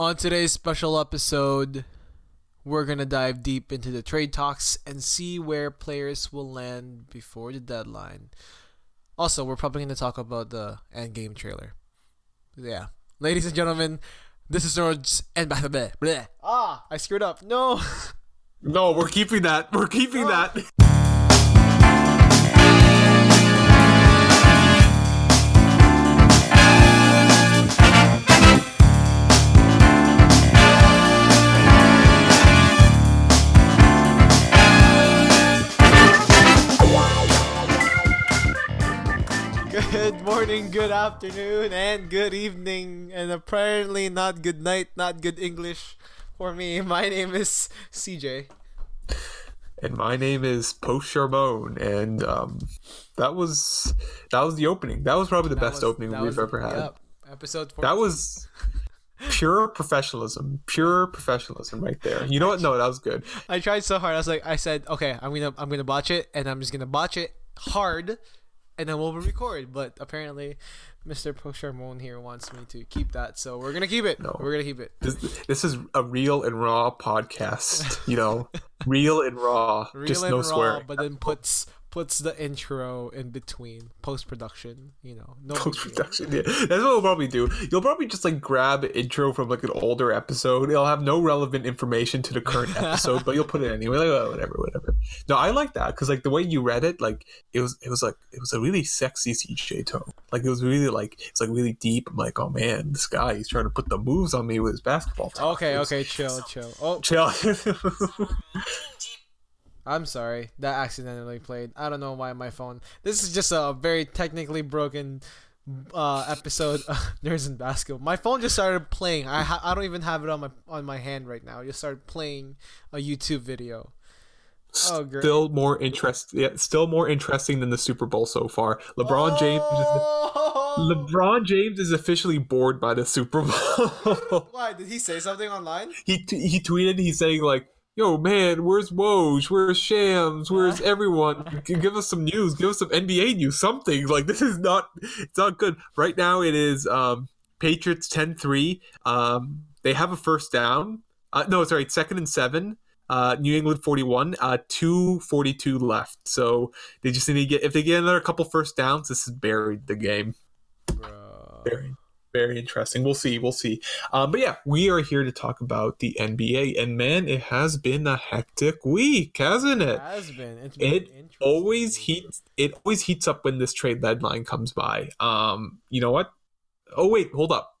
On today's special episode, we're going to dive deep into the trade talks and see where players will land before the deadline. Also, we're probably going to talk about the endgame trailer. Yeah. Ladies and gentlemen, this is George and bleh, bleh. Ah, I screwed up. No. No, we're keeping that. We're keeping No. that. Morning, good afternoon, and good evening, and apparently not good night, not good English for me. My name is CJ. And my name is Post Charbonne, and um, that was that was the opening. That was probably the That best was- opening we've was- ever had. yep, episode. That was pure professionalism, pure professionalism right there. You know what? No, that was good. I tried so hard. I was like, I said, okay, I'm gonna, I'm gonna botch it, and I'm just gonna botch it hard, and then we'll record. But apparently, Mr. Posharmon here wants me to keep that, so we're gonna keep it. No. We're gonna keep it. This, this is a real and raw podcast. You know, real and raw, Real just and no raw, swearing. but then puts puts the intro in between post production. You know, no post production. yeah. That's what we'll probably do. You'll probably just like grab intro from like an older episode. It'll have no relevant information to the current episode, but you'll put it anyway. Like oh, whatever, whatever. No, I like that because like the way you read it, like it was, it was like it was a really sexy CJ tone. Like it was really like it's like really deep. I'm like, oh man, this guy, he's trying to put the moves on me with his basketball. talk. Okay, It's- okay, chill, chill. Oh, chill. I'm sorry. That accidentally played. I don't know why my phone. This is just a very technically broken uh, episode of Nerds and Basketball. My phone just started playing. I ha- I don't even have it on my on my hand right now. It just started playing a YouTube video. Oh, great. Still more interest. Yeah, still more interesting than the Super Bowl so far. LeBron James. Is, Oh! LeBron James is officially bored by the Super Bowl. Why did he say something online? he t- he tweeted. He's saying like, "Yo, man, where's Woj? Where's Shams? Where's everyone? Give us some news. Give us some NBA news. Something like this is not. It's not good right now. It is um, Patriots 10-3. Um, they have a first down. Uh, no, sorry, it's second and seven. Uh, New England 41, uh, 242 left. So they just need to get, if they get another couple first downs, this is buried the game Bro. very very interesting. We'll see we'll see. Um, but yeah we are here to talk about the nba and man it has been a hectic week hasn't it? Has been. It's been it always heats it always heats up when this trade deadline comes by. Um you know what? Oh wait hold up.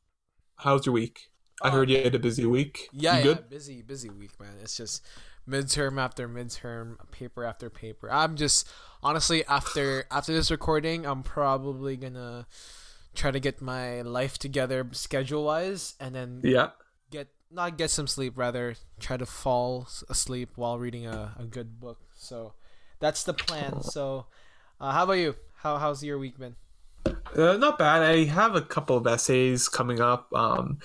How's your week? I Oh, heard you had a busy week. Yeah, you yeah, good? busy, busy week, man. It's just midterm after midterm, paper after paper. I'm just honestly after after this recording, I'm probably gonna try to get my life together schedule wise, and then yeah get not get some sleep, rather try to fall asleep while reading a, a good book. So that's the plan. So, uh, how about you? How how's your week been? Uh, not bad. I have a couple of essays coming up. Um,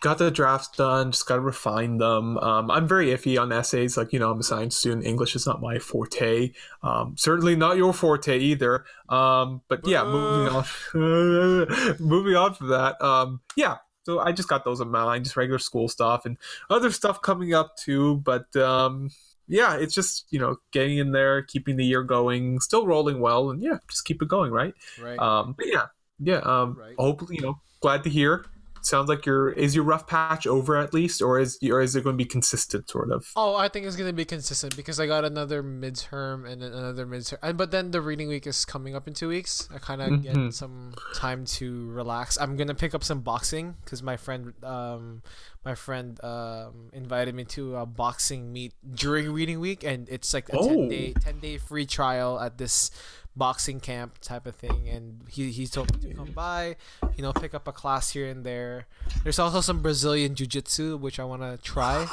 got the drafts done. Just got to refine them. Um, I'm very iffy on essays. Like you know, I'm a science student. English is not my forte. Um, certainly not your forte either. Um, but yeah, moving on. moving on from that. Um, yeah. So I just got those in mind, just regular school stuff and other stuff coming up too. But um, yeah, it's just you know getting in there, keeping the year going, still rolling well, and yeah, just keep it going, right? Right. Um, but yeah, yeah. Um, Right. hopefully, you know, glad to hear. Sounds like your is your rough patch over at least, or is or is it going to be consistent, sort of? Oh, I think it's gonna be consistent because I got another midterm and then another midterm, and but then the reading week is coming up in two weeks. I kind of Mhm. get some time to relax. I'm gonna pick up some boxing because my friend, um, my friend, um, invited me to a boxing meet during reading week, and it's like a Oh. ten day, ten day free trial at this boxing camp type of thing. And he he told me to come by, you know, pick up a class here and there. There's also some Brazilian jiu jitsu which I want to try.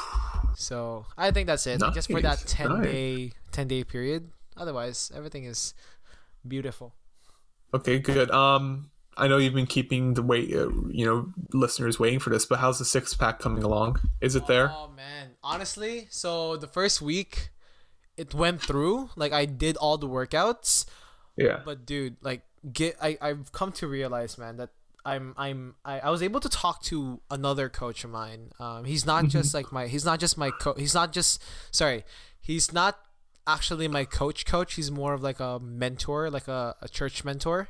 So I think that's it. Just for that ten nice. day ten day period. Otherwise, everything is beautiful. Okay, good. Um, I know you've been keeping the wait, uh, you know, listeners waiting for this, but how's the six pack coming along? Is it there? Oh man, honestly, so the first week, it went through. Like I did all the workouts, Yeah. but dude, like get I I've come to realize, man, that I'm I'm I, I was able to talk to another coach of mine. Um, he's not Mm-hmm. just like my he's not just my coach. He's not just sorry. He's not actually my coach. Coach. He's more of like a mentor, like a, a church mentor.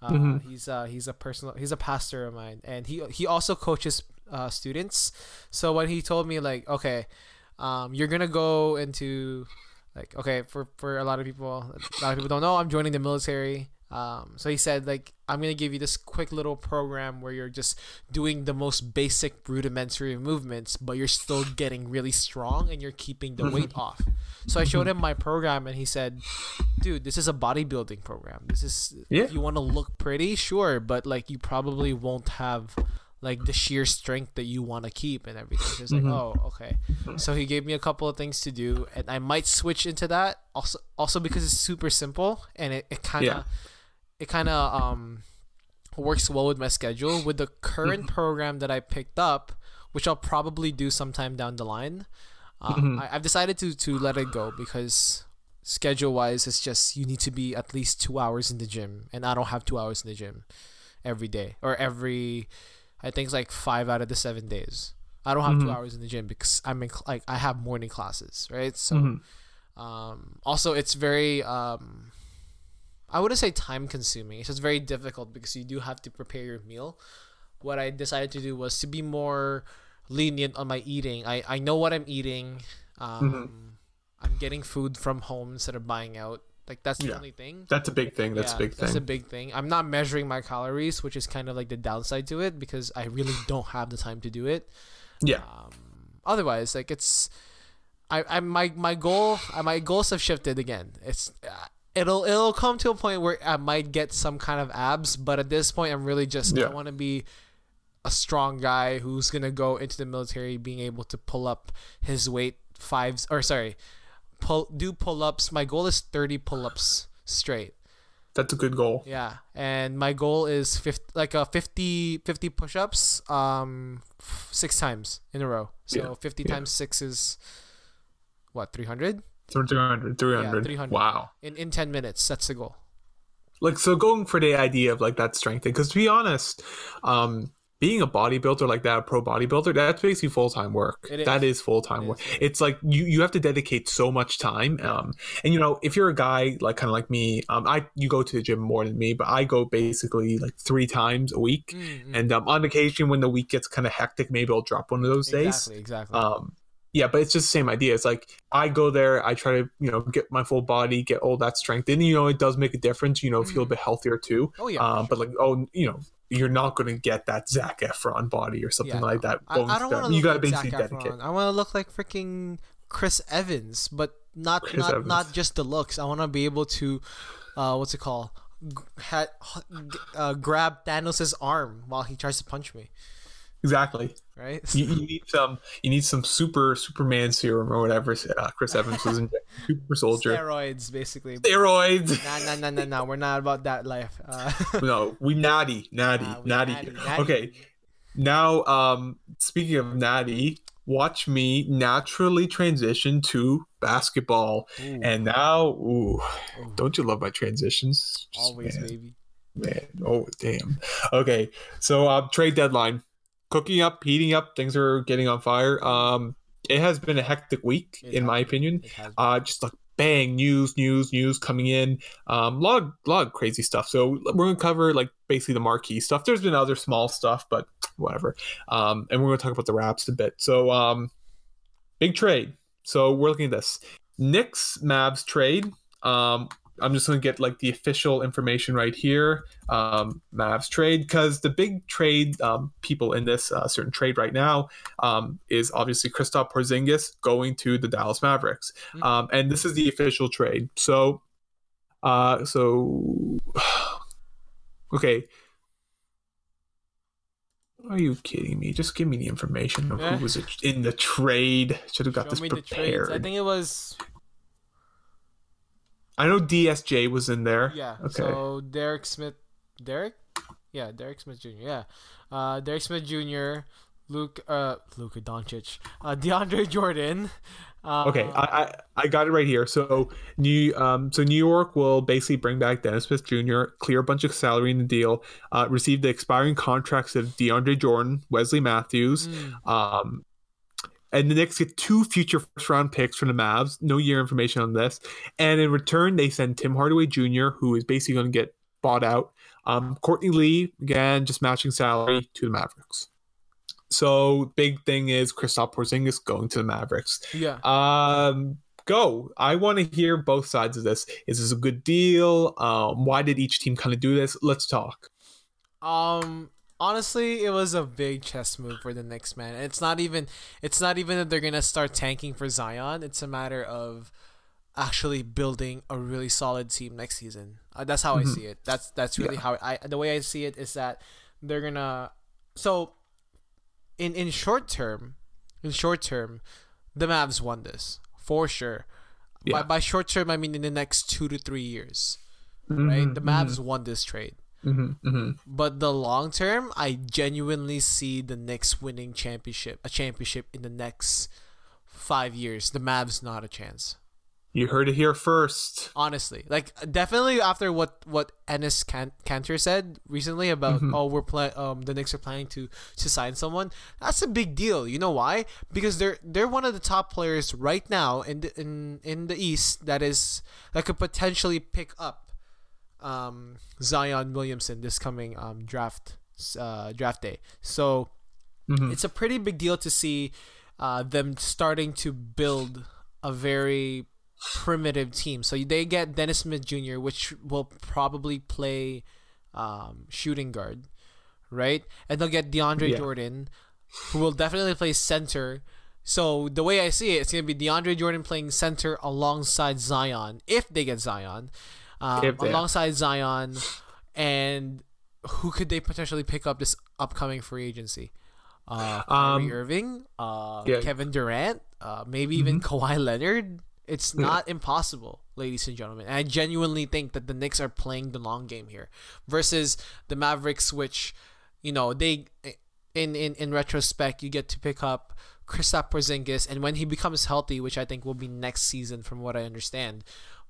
Uh, Mm-hmm. He's uh he's a personal he's a pastor of mine, and he he also coaches uh, students. So when he told me like, okay, um, you're gonna go into like okay for for a lot of people, a lot of people don't know I'm joining the military. Um, so he said like I'm gonna give you this quick little program where you're just doing the most basic rudimentary movements, but you're still getting really strong and you're keeping the weight off. So I showed him my program and he said, "Dude, this is a bodybuilding program. This is Yeah. if you want to look pretty, sure, but like you probably won't have like the sheer strength that you want to keep and everything." So it's like, "Oh, okay." So he gave me a couple of things to do and I might switch into that also also because it's super simple and it, it kind of it kind of um works well with my schedule with the current program that I picked up, which I'll probably do sometime down the line. Um, I, I've decided to to let it go because schedule wise, it's just you need to be at least two hours in the gym, and I don't have two hours in the gym every day or every. I think it's like five out of the seven days. I don't have two hours in the gym because I'm in cl- like I have morning classes, right? So, um, also it's very um, I wouldn't say time consuming. It's just very difficult because you do have to prepare your meal. What I decided to do was to be more lenient on my eating. I, I know what I'm eating. Um, I'm getting food from home instead of buying out. Like that's the Yeah. only thing. That's a big thing. That's Yeah, a big thing. That's a big thing. I'm not measuring my calories, which is kind of like the downside to it because I really don't have the time to do it. Yeah. Um, otherwise, like it's, I, I my my goal, uh, my goals have shifted again. It's, uh, it'll it'll come to a point where I might get some kind of abs, but at this point, I'm really just Yeah. I want to be a strong guy who's gonna go into the military, being able to pull up his weight fives or sorry, pull do pull ups. My goal is 30 pull ups straight. That's a good goal. Yeah, and my goal is 50, like a 50, 50 push-ups, um, f- six times in a row. So Yeah, fifty yeah. times six is what three hundred 300, 300. 300. Wow. in in ten minutes. That's the goal. like so going for the idea of like that strength thing because to be honest um being a bodybuilder like that a pro bodybuilder that's basically full-time work It is. that is full-time It work is. it's like you you have to dedicate so much time um and you know if you're a guy like kind of like me um i you go to the gym more than me but i go basically like three times a week Mm, mm. and um on occasion when the week gets kind of hectic maybe i'll drop one of those days Exactly, exactly. um yeah but it's just the same idea it's like i go there i try to you know get my full body get all that strength and you know it does make a difference you know feel a bit healthier too oh yeah, um sure. but like oh you know you're not going to get that Zac Efron body or something Yeah, like no. that I, I don't want to you got to like Zac basically dedicate Efron. I want to look like freaking Chris Evans, but not Chris not Evans. not just the looks. I want to be able to, uh, what's it called? G- ha- uh, grab Thanos' arm while he tries to punch me. Exactly Right? you, you need some you need some super superman serum or whatever uh, chris evans was in super soldier Steroids, basically. steroids Nah, nah, nah, nah, nah. We're not about that life. Uh, no we natty natty Nah, we natty, natty, natty. okay now um speaking of natty watch me naturally transition to basketball ooh, and now ooh, ooh, don't you love my transitions Just, always, man. baby. Man, oh damn. Okay, so uh, trade deadline, cooking up, heating up. Things are getting on fire. Um, it has been a hectic week, It in my been. opinion. Uh, just like bang, news, news, news coming in. Um, a lot of lot of crazy stuff. So we're gonna cover like basically the marquee stuff. There's been other small stuff, but whatever. Um, and we're gonna talk about the wraps a bit. So um, big trade. So we're looking at this Knicks Mavs trade. Um, I'm just gonna get like the official information right here. Um, Mavs trade because the big trade um, people in this uh, certain trade right now um, is obviously Kristaps Porzingis going to the Dallas Mavericks, Mhm. um, and this is the official trade. So, uh, so okay. Are you kidding me? Just give me the information of Yeah. who was in the trade. Should have got Show this prepared. I think it was I know DSJ was in there. yeah. Okay. So Derek Smith, Derek, yeah, Derek Smith Jr. Yeah, uh, Derek Smith Jr. Luke, uh, Luka Doncic, uh, DeAndre Jordan, Uh, Okay, I, I I got it right here. So New um so New York will basically bring back Dennis Smith Jr., clear a bunch of salary in the deal, uh, receive the expiring contracts of DeAndre Jordan, Wesley Matthews, mm, um, and the Knicks get two future first round picks from the Mavs. No year information on this, and in return they send Tim Hardaway Jr., who is basically going to get bought out. Um, Courtney Lee again just matching salary to the Mavericks. So big thing is Kristaps Porzingis going to the Mavericks. yeah. Um, go. I want to hear both sides of this. Is this a good deal? Um, why did each team kind of do this? Let's talk. Um honestly, it was a big chess move for the Knicks, man. It's not even it's not even that they're going to start tanking for Zion. It's a matter of actually building a really solid team next season. Uh, that's how Mhm. I see it. That's that's really Yeah. how I the way I see it is that they're going to so in in short term, in short term, the Mavs won this for sure. Yeah. By, by short term, I mean in the next two to three years, right? Mhm, The Mavs won this trade. Mhm, mhm. But the long term, I genuinely see the Knicks winning championship, a championship in the next five years. The Mavs not a chance. You heard it here first. Honestly, like definitely after what what Enes Can- Kanter said recently about Mhm. oh we're play um the Knicks are planning to to sign someone. That's a big deal. You know why? Because they're they're one of the top players right now in the, in in the East that is that could potentially pick up um Zion Williamson this coming um draft uh draft day. So Mhm. it's a pretty big deal to see uh, them starting to build a very primitive team. So they get Dennis Smith Jr., which will probably play um, shooting guard, right? And they'll get DeAndre Yeah. Jordan, who will definitely play center. So the way I see it, it's gonna be DeAndre Jordan playing center alongside Zion, if they get Zion, um, alongside Zion, and who could they potentially pick up this upcoming free agency? Uh, Kyrie Um, Irving, uh, yeah. Kevin Durant, uh, maybe even Kawhi Leonard. It's not impossible, ladies and gentlemen. And I genuinely think that the Knicks are playing the long game here versus the Mavericks, which, you know, they in in in retrospect, you get to pick up Kristaps Porzingis, and when he becomes healthy, which I think will be next season, from what I understand,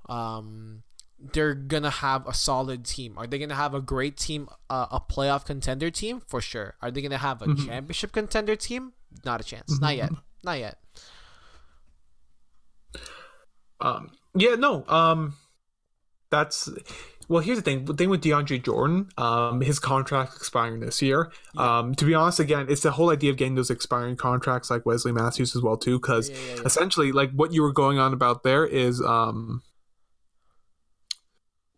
um, they're gonna have a solid team. Are they gonna have a great team, uh, a playoff contender team for sure? Are they gonna have a Mhm. championship contender team? Not a chance. Not yet. Not yet. Um, yeah, no. Um, that's well. Here's the thing. The thing with DeAndre Jordan, um, his contract expiring this year. Yeah. Um, to be honest, again, it's the whole idea of getting those expiring contracts like Wesley Matthews as well too, because yeah, yeah. essentially, like what you were going on about there is, um,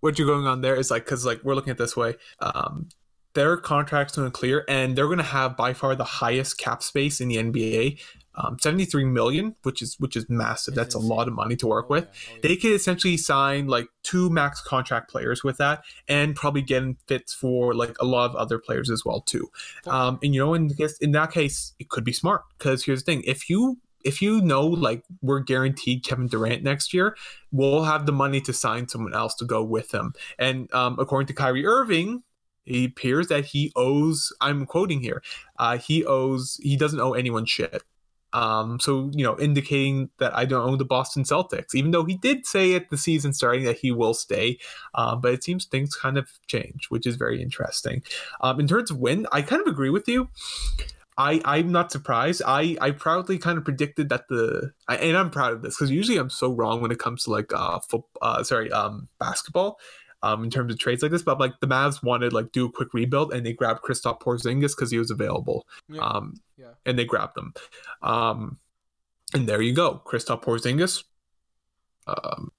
what you're going on there is like because like we're looking at this way, um. Their contract's going to clear, and they're going to have by far the highest cap space in the NBA, um, seventy three million, which is which is massive. That's a lot of money to work Oh, with. Oh, they could essentially sign like two max contract players with that and probably get in fits for like a lot of other players as well too um and you know in in that case it could be smart because here's the thing if you if you know like we're guaranteed Kevin Durant next year, we'll have the money to sign someone else to go with him. And um, according to Kyrie Irving, it appears that he owes. I'm quoting here. Uh, he owes. He doesn't owe anyone shit. Um, so you know, indicating that I don't own the Boston Celtics, even though he did say at the season starting that he will stay. Uh, but it seems things kind of change, which is very interesting. Um, in terms of win, I kind of agree with you. I I'm not surprised. I I proudly kind of predicted that the I, and I'm proud of this because usually I'm so wrong when it comes to like uh foot uh sorry um basketball. Um, in terms of trades like this, but like the Mavs wanted like do a quick rebuild and they grabbed Kristaps Porzingis because he was available. Yeah. Um, Yeah. and they grabbed them. Um, and there you go, Kristaps Porzingis. Um,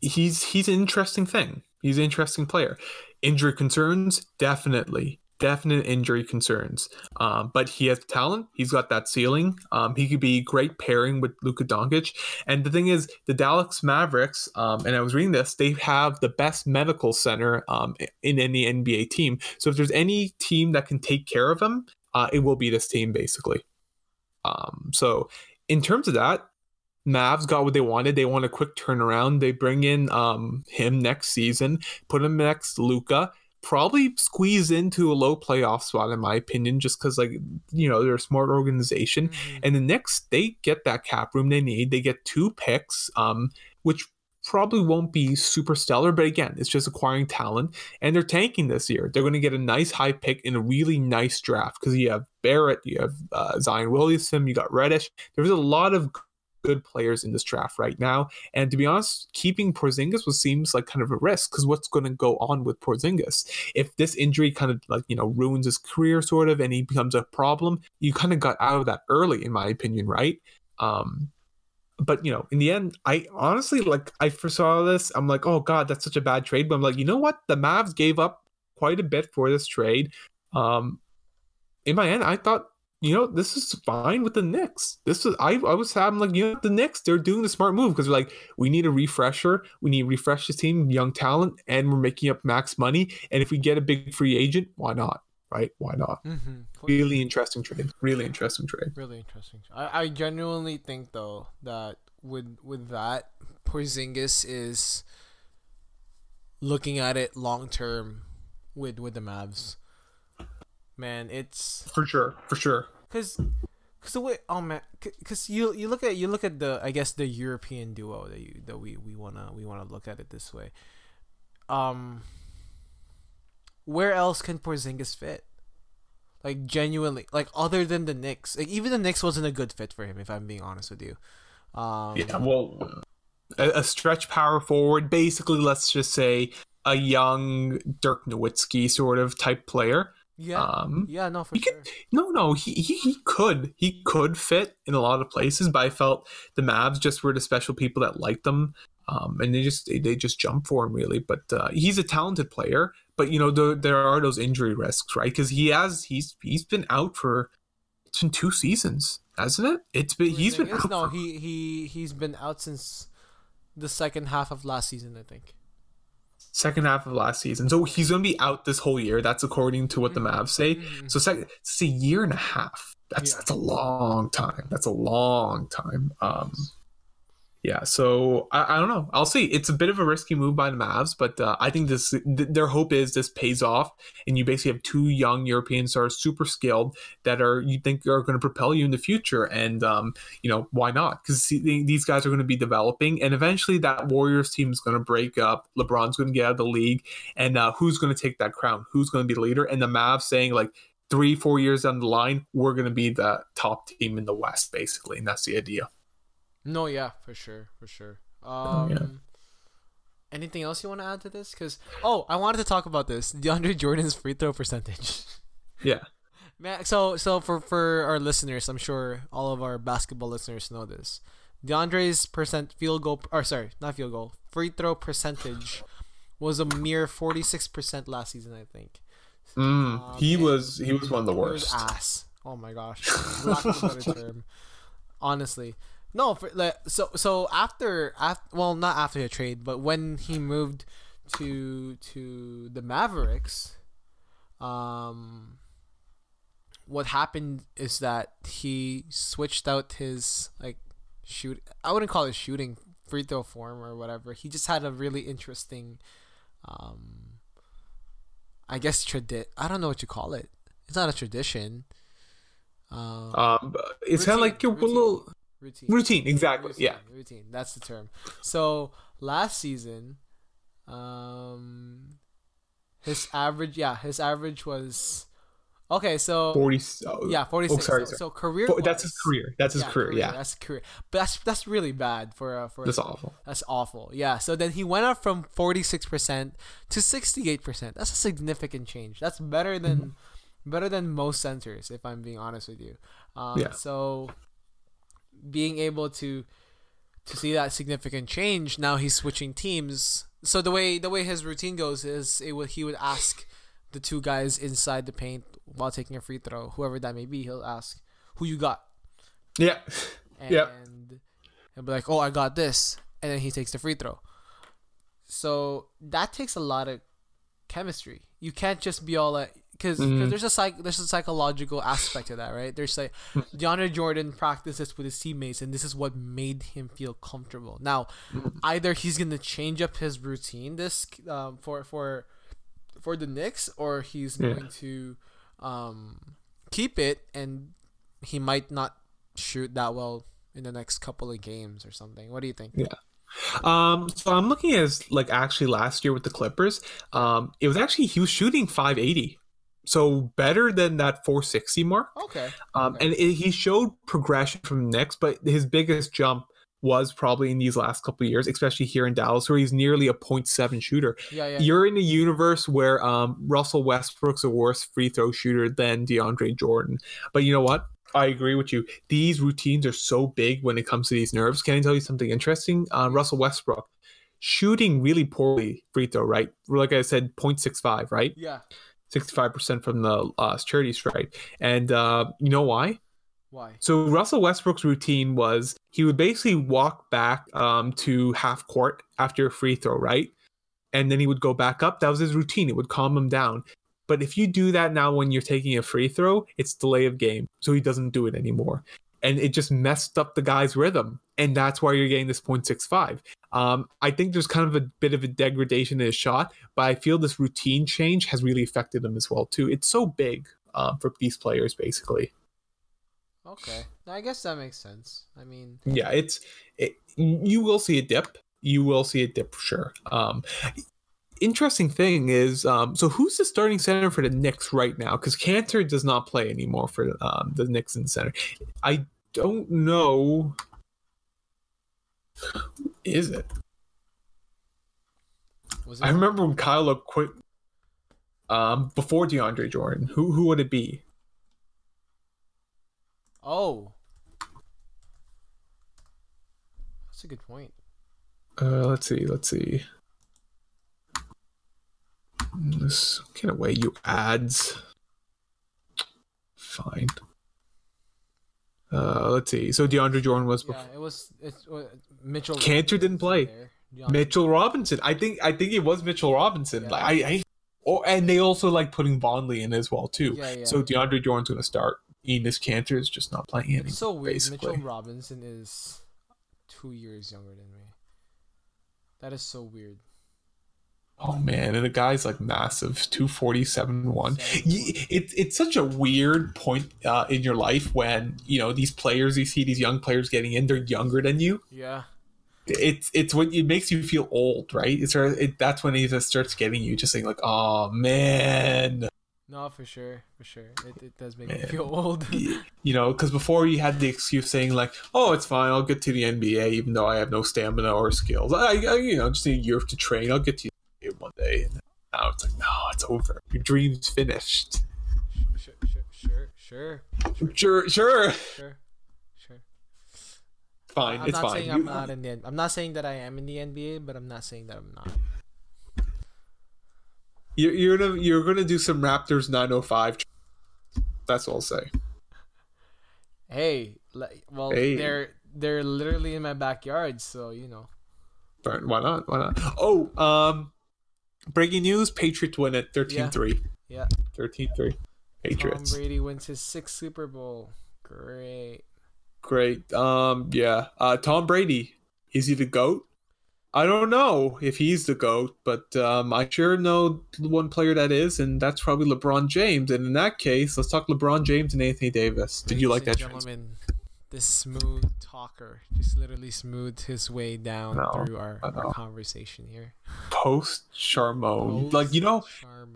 he's he's an interesting thing. He's an interesting player. Injury concerns, definitely, definite injury concerns. Um, but he has talent. He's got that ceiling. Um, he could be great pairing with Luka Doncic. And the thing is, the Dallas Mavericks, um, and I was reading this, they have the best medical center um, in any NBA team. So if there's any team that can take care of him, uh, it will be this team basically. Um, so in terms of that, Mavs got what they wanted. They want a quick turnaround. They bring in um, him next season, put him next Luka, probably squeeze into a low playoff spot in my opinion, just because like you know they're a smart organization. Mhm. And the next they get that cap room they need. They get two picks, um, which probably won't be super stellar, but again, it's just acquiring talent. And they're tanking this year. They're going to get a nice high pick in a really nice draft because you have Barrett, you have uh, Zion Williamson, you got Reddish. There's a lot of good players in this draft right now. And to be honest, keeping Porzingis was seems like kind of a risk because what's going to go on with Porzingis? If this injury kind of like you know ruins his career sort of, and he becomes a problem, you kind of got out of that early, in my opinion, right? Um, but you know, in the end, I honestly like I foresaw this. I'm like, oh god, that's such a bad trade. But I'm like, you know what? The Mavs gave up quite a bit for this trade. Um, in my end, I thought, you know, this is fine with the Knicks. This is I I was having like, you know, the Knicks, they're doing the smart move because they're like, we need a refresher, we need to refresh this team, young talent, and we're making up max money. And if we get a big free agent, why not? Right? Why not? Mhm. Really interesting trade. Really interesting trade. Really interesting. I, I genuinely think though that with with that Porzingis is looking at it long term with with the Mavs. Man, it's For sure. For sure. Cuz cuz the way oh man cuz you you look at you look at the I guess the European duo that you that we we want to we want to look at it this way. Um where else can Porzingis fit? Like genuinely, like other than the Knicks, like even the Knicks wasn't a good fit for him. If I'm being honest with you, um, Yeah, well, a, a stretch power forward, basically, let's just say a young Dirk Nowitzki sort of type player. Yeah, Um, yeah, no, for he sure. could, no, no, he, he he could he could fit in a lot of places, but I felt the Mavs just were the special people that liked them, um, and they just they, they just jumped for him really. But uh, he's a talented player, but you know there there are those injury risks, right? Because he has he's he's been out for it's been two seasons, hasn't it? It's been he's been Porzingis? out no, for- he he he's been out since the second half of last season, I think. Second half of last season. So he's going to be out this whole year. That's according to what the Mavs say. Mhm. So second, it's a year and a half. That's Yeah. that's a long time. That's a long time. Um, yeah. So I, I don't know. I'll see. It's a bit of a risky move by the Mavs, but uh, I think this th- their hope is this pays off, and you basically have two young European stars, super skilled, that are you think are going to propel you in the future. And um, you know why not? Because these guys are going to be developing, and eventually that Warriors team is going to break up. LeBron's going to get out of the league, and uh, who's going to take that crown? Who's going to be leader? And the Mavs saying like three, four years down the line, we're going to be the top team in the West, basically, and that's the idea. No, yeah, for sure, for sure. Um, Oh, yeah. anything else you want to add to this? Because oh, I wanted to talk about this DeAndre Jordan's free throw percentage. Yeah. Man, so so for for our listeners, I'm sure all of our basketball listeners know this. DeAndre's percent field goal or sorry, not field goal, free throw percentage was a mere 46% last season, I think. Mm, he was he was one of the worst. ass. Oh my gosh. Lack of a better term. Honestly. No, for, like, so so after after well not after the trade, but when he moved to to the Mavericks, um what happened is that he switched out his like shoot I wouldn't call it shooting free throw form or whatever. He just had a really interesting um I guess tradi I don't know what you call it. It's not a tradition. Um, Um, it's kind of like routine. little routine. routine, exactly. Routine, Yeah. routine. That's the term. So last season, um, his average, yeah, his average was okay. So Forty. Oh, yeah, forty six. Oh, sorry, so, sorry. so career. That's his career. That's his career. Yeah. That's career. But that's that's really bad for uh, for That's awful. that's awful. Yeah. So then he went up from 46% to 68%. That's a significant change. That's better than Mm-hmm. better than most centers if I'm being honest with you. Um, Yeah. so being able to to see that significant change, now he's switching teams. So the way the way his routine goes is it would he would ask the two guys inside the paint while taking a free throw, whoever that may be, he'll ask who you got Yeah. and Yep. he'll be like, "Oh, I got this," and then he takes the free throw. So that takes a lot of chemistry. You can't just be all like, because Mhm. there's a psych there's a psychological aspect to that, right? There's like DeAndre Jordan practices with his teammates, and this is what made him feel comfortable. Now, either he's gonna change up his routine this um, for for for the Knicks, or he's Yeah. going to um, keep it, and he might not shoot that well in the next couple of games or something. What do you think? Yeah. Um, so I'm looking at his, like actually last year with the Clippers. Um, it was actually he was shooting 580, so better than that 460 mark. Okay. Um, Okay. and it, he showed progression from the Knicks, but his biggest jump was probably in these last couple of years, especially here in Dallas, where he's nearly a 0.7 shooter. Yeah, yeah. You're in a universe where um, Russell Westbrook's a worse free throw shooter than DeAndre Jordan. But you know what? I agree with you. These routines are so big when it comes to these nerves. Can I tell you something interesting? Uh, Russell Westbrook shooting really poorly free throw, right? Like I said, 0.65, right? yeah. 65% from the uh, charity stripe. And uh, you know why? Why? So Russell Westbrook's routine was he would basically walk back um, to half court after a free throw, right? And then he would go back up. That was his routine. It would calm him down. But if you do that now when you're taking a free throw, it's delay of game. So he doesn't do it anymore. And it just messed up the guy's rhythm. And that's why you're getting this 0.65. Um, I think there's kind of a bit of a degradation in his shot, but I feel this routine change has really affected him as well, too. It's so big um, for these players, basically. Okay. I guess that makes sense. I mean, yeah it's it, you will see a dip you will see a dip for sure um interesting thing is um so who's the starting center for the Knicks right now because Kanter does not play anymore for um the Knicks in center I don't know Who is it was it? I remember when Kyle quit um before DeAndre Jordan who who would it be Oh. That's a good point. Uh, let's see. Let's see. This can away you ads. Fine. Uh, let's see. So DeAndre Jordan was Yeah, before. it was. It's uh, Mitchell. Kanter didn't play. Mitchell Robinson. I think. I think it was Mitchell Robinson. Yeah. Like I. I oh, and they also like putting Vonleh in as well too. Yeah, yeah. So DeAndre Jordan's gonna start. Enes Kanter is just not playing any. It's so weird. basically. Mitchell Robinson is two years younger than me. That is so weird. Oh man, and the guy's like massive, two forty seven one. It's it's such a weird point uh, in your life when you know these players you see these young players getting in. They're younger than you. Yeah. It's it's when it makes you feel old, right? It's it, that's when it just starts getting you, just saying like, oh man, No, for sure, for sure. It, it does make me Man. feel old. you know, because before you had the excuse saying like, oh, it's fine, I'll get to the NBA even though I have no stamina or skills. I, I you know just need a year to train. I'll get to one day. And now it's like, no, it's over. Your dream's finished. sure, sure, sure, sure, Sure, sure. sure, sure. Fine, I'm it's not fine. saying I'm not in the. I'm not saying that I am in the NBA, but I'm not saying that I'm not. You're, you're gonna you're gonna do some Raptors 905. That's all I'll say. Hey, well, Hey. they're they're literally in my backyard, so you know. Why not? Why not? Oh, um, breaking news: Patriots win it 13-3. Yeah. 13-3. Tom Patriots. Brady wins his sixth Super Bowl. Great. Great. Um, yeah. Uh, Tom Brady. Is he the goat? I don't know if he's the goat, but um, I sure know one player that is, and that's probably LeBron James. And in that case, let's talk LeBron James and Anthony Davis. Did you like that? Ladies and trans- gentlemen, this smooth talker just literally smoothed his way down know, through our, our conversation here. Post Charmone, like you know,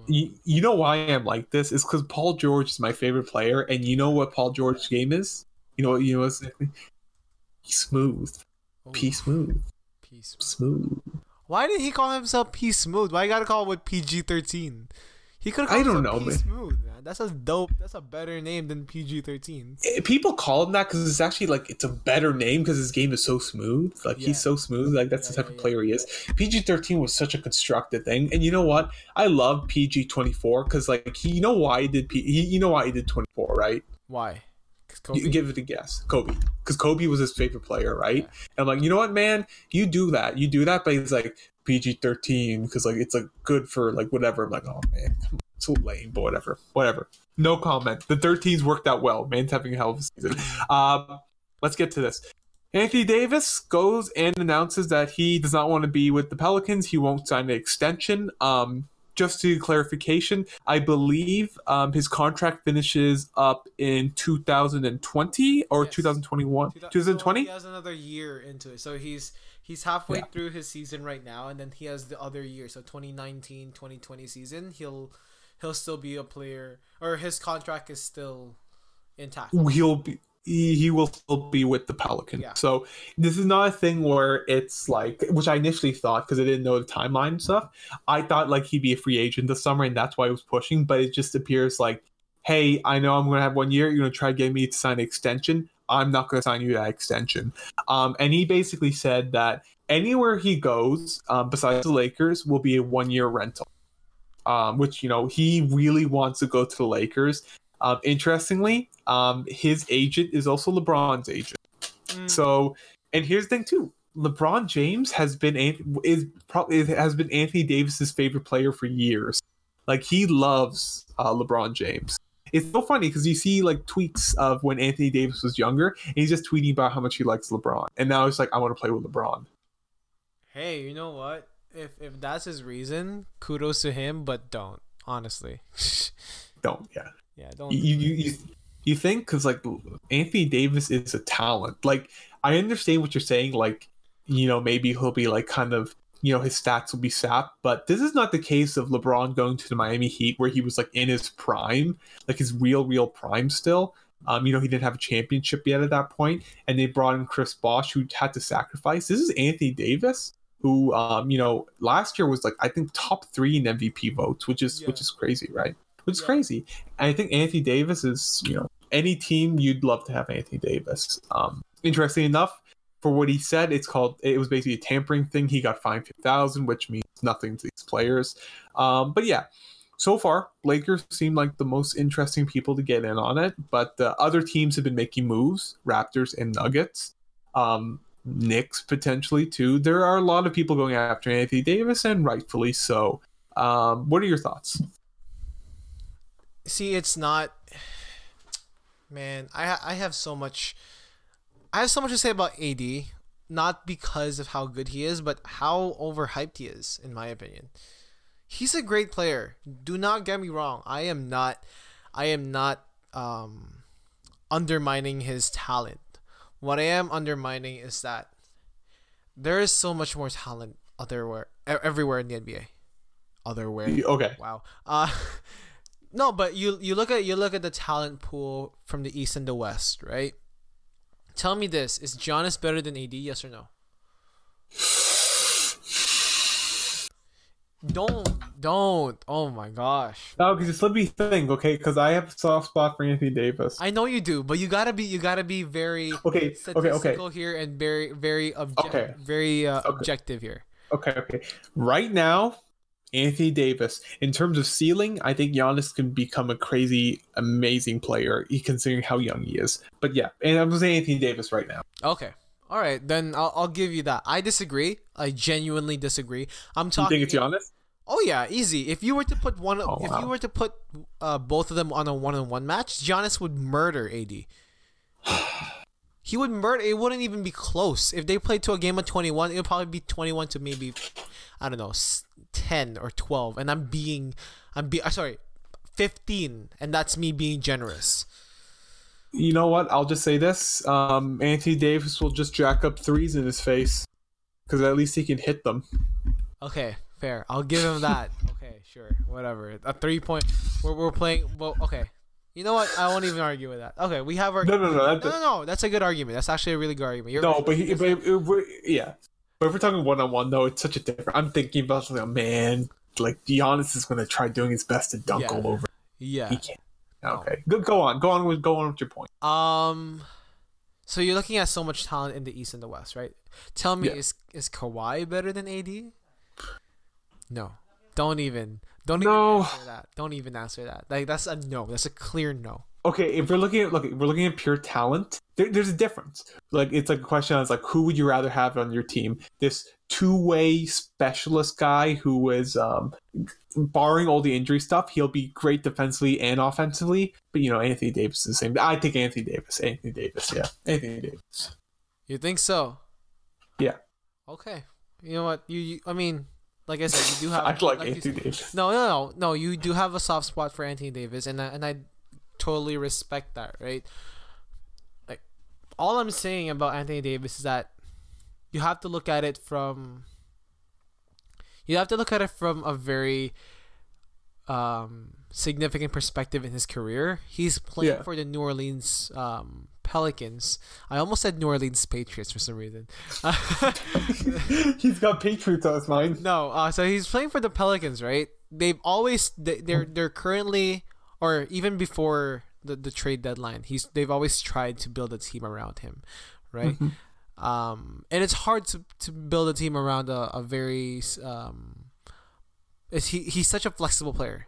You, you know why I'm like this? It's because Paul George is my favorite player, and you know what Paul George's game is? You know what? You know what's He's smooth, Oh, P smooth, Peace. smooth. Why did he call himself P Smooth? Why you gotta call it with PG thirteen? He could I don't know, P man. Smooth, man. That's a dope. That's a better name than PG thirteen. Eh, People call him that because it's actually like it's a better name because his game is so smooth. Like Yeah. he's so smooth. Like that's Yeah, the type yeah, of player he is. PG thirteen was such a constructed thing, and you know what? I love PG twenty four because like he, you know why he did P, he, you know why he did twenty four, right? Why? 'Cause You give it a guess. Kobe. Because Kobe was his favorite player, right? Yeah. And I'm like, you know what, man? You do that. You do that, but he's like PG 13 because like it's like good for like whatever. I'm like, oh man, so lame, but whatever. Whatever. No comment. The 13s worked out well. Man's having a hell of a season. Um, let's get to this. Anthony Davis goes and announces that he does not want to be with the Pelicans. He won't sign an extension. Um, just to clarification, I believe um, his contract finishes up in 2020 or Yes. 2021. 2020? So he has another year into it. So he's he's halfway Yeah. through his season right now, and then he has the other year. So 2019, 2020 season, he'll he'll still be a player, or his contract is still intact. he'll be he, will still be with the Pelican. Yeah. So this is not a thing where it's like which I initially thought because I didn't know the timeline and stuff. I thought like he'd be a free agent this summer and that's why I was pushing, but it just appears like, hey, I know I'm gonna have one year, you're gonna try to get me to sign an extension. I'm not gonna sign you that extension. Um, and he basically said that anywhere he goes, um, besides the Lakers, will be a one year rental. Um, which you know he really wants to go to the Lakers. Um, interestingly, um, his agent is also LeBron's agent. Mm, So, and here's the thing too: LeBron James has been is probably has been Anthony Davis's favorite player for years. Like he loves uh, LeBron James. It's so funny because you see like tweets of when Anthony Davis was younger, and he's just tweeting about how much he likes LeBron, and now it's like I want to play with LeBron. hey, you know what? If if that's his reason, kudos to him. But don't honestly. Don't yeah. yeah, don't. you you you, you think because like Anthony Davis is a talent. Like I understand what you're saying. Like you know maybe he'll be like kind of you know his stats will be sapped, but this is not the case of LeBron going to the Miami Heat where he was like in his prime, like his real real prime still. Um, you know he didn't have a championship yet at that point, and they brought in Chris Bosh who had to sacrifice. This is Anthony Davis. Who um you know last year was like I think top three in MVP votes, which is which is crazy, right? Which is Yeah. crazy. And I think Anthony Davis is, you know, any team you'd love to have Anthony Davis. Um, interesting enough, for what he said, it's called. It was basically a tampering thing. He got fined fifty thousand, which means nothing to these players. Um, but yeah, so far Lakers seem like the most interesting people to get in on it. But the other teams have been making moves: Raptors and Nuggets. Um, Knicks potentially too. There are a lot of people going after Anthony Davis, and rightfully so. Um, what are your thoughts? see it's not man i i have so much i have so much to say about ad not because of how good he is but how overhyped he is in my opinion he's a great player do not get me wrong i am not i am not um undermining his talent what i am undermining is that there is so much more talent otherwhere everywhere in the nba otherwhere Okay. Wow. Uh no, but you you look at you look at the talent pool from the east and the west, right? Tell me this: Is Giannis better than AD? Yes or no? Don't don't. Oh my gosh. No, because it's let me think, okay? Because I have a soft spot for Anthony Davis. I know you do, but you gotta be you gotta be very Okay, okay, okay, here and very very obje- Okay. very uh, Okay. objective here. okay, okay. Right now, Anthony Davis, in terms of ceiling, I think Giannis can become a crazy, amazing player, considering how young he is. But yeah, and I'm saying Anthony Davis right now. Okay. All right, then I'll, I'll give you that. I disagree. I genuinely disagree. I'm talking. You think it's Giannis? Oh yeah, easy. If you were to put one, Oh, if wow. you were to put uh, both of them on a one-on-one match, Giannis would murder AD. he would murder. It wouldn't even be close. If they played to a game of twenty-one, it would probably be twenty-one to maybe, I don't know, s- ten or twelve. And I'm being, I'm be. uh, Sorry, fifteen, and that's me being generous. You know what? I'll just say this: um, Anthony Davis will just jack up threes in his face, because at least he can hit them. Okay, fair. I'll give him that. okay, sure, whatever. A three-point. We're we're playing. Well, okay. You know what? I won't even argue with that. Okay, we have our. No, no, no. That's, No, no, no. That's a good argument. That's actually a really good argument. You're No, but he, but it, it, yeah. But if we're talking one on one, though, it's such a different. I'm thinking about like, man, like Giannis is going to try doing his best to dunk Yeah. all over. yeah. He can't. Okay, go, go on, go on with go on with your point. Um. So you're looking at so much talent in the East and the West, right? Tell me, Yeah. is is Kawhi better than AD? No. Don't even. Don't No. even answer that. Don't even answer that. Like that's a no. That's a clear no. Okay, if we're looking at look, we're looking at pure talent. There, there's a difference. Like it's like a question. It's like who would you rather have on your team? This two-way specialist guy who is, um, barring all the injury stuff, he'll be great defensively and offensively. But you know, Anthony Davis is the same. I think Anthony Davis. Anthony Davis. Yeah, Anthony Davis. You think so? Yeah. Okay. You know what? You, you I mean, like I said, you do have. I like, you Anthony said- Davis. No, no, no, no. You do have a soft spot for Anthony Davis, and I, and I totally respect that, right? Like, all I'm saying about Anthony Davis is that you have to look at it from. You have to look at it from a very um, significant perspective in his career. He's playing Yeah. for the New Orleans um, Pelicans. I almost said New Orleans Patriots for some reason. He's got Patriots on his mind. No, uh, so he's playing for the Pelicans, right? They've always they- they're they're currently or even before the, the trade deadline, he's they've always tried to build a team around him, right? Um, and it's hard to, to build a team around a, a very um, is he he's such a flexible player,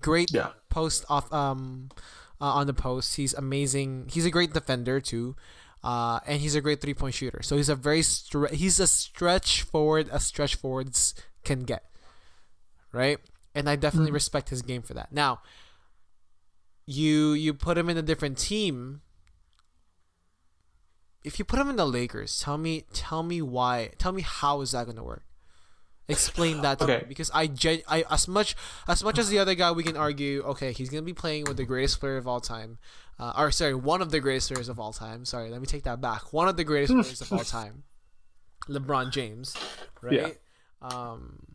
great Yeah. post off um uh, on the post. He's amazing. He's a great defender too. Uh, and he's a great three point shooter. So he's a very stre- he's a stretch forward as stretch forwards can get, right? And I definitely respect his game for that. Now, you you put him in a different team. If you put him in the Lakers, tell me tell me why. Tell me how is that going to work? Explain that to me because I, gen- I as much as much as the other guy we can argue okay he's gonna be playing with the greatest player of all time, uh, or sorry one of the greatest players of all time. Sorry, let me take that back. One of the greatest players of all time, LeBron James, right? Yeah. Um,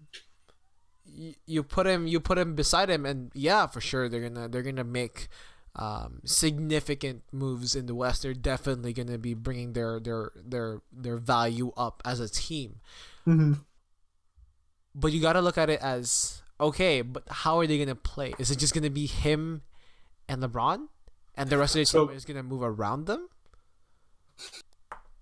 you, you put him you put him beside him and yeah for sure they're gonna they're gonna make um, significant moves in the West. They're definitely gonna be bringing their their their their value up as a team hmm but you got to look at it as okay, but how are they going to play? Is it just going to be him and LeBron and the rest of the So- team is going to move around them?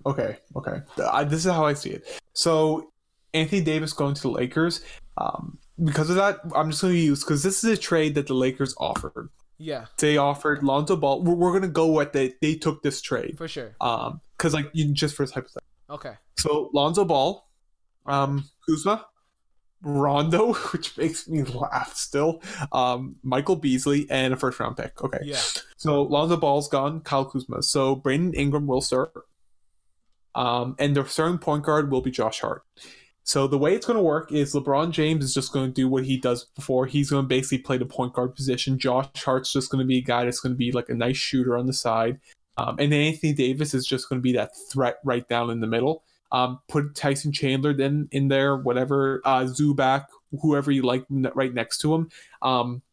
Okay, okay. I, this is how I see it. So Anthony Davis going to the Lakers. Um, because of that, I'm just going to use because this is a trade that the Lakers offered. Yeah, They offered Lonzo Ball. We're, we're going to go with they they took this trade. for sure. Um, because like you just for this hypothetical. Okay. So Lonzo Ball, um, Kuzma, Rondo, which makes me laugh still. Um, Michael Beasley and a first round pick. Okay. Yeah. So Lonzo Ball's gone, Kyle Kuzma. So Brandon Ingram will start. Um, and their starting point guard will be Josh Hart. So the way it's going to work is LeBron James is just going to do what he does before. He's going to basically play the point guard position. Josh Hart's just going to be a guy that's going to be like a nice shooter on the side. Um, and Anthony Davis is just going to be that threat right down in the middle. Um, put Tyson Chandler then in there, whatever, uh, Zubac, whoever you like right next to him. Um,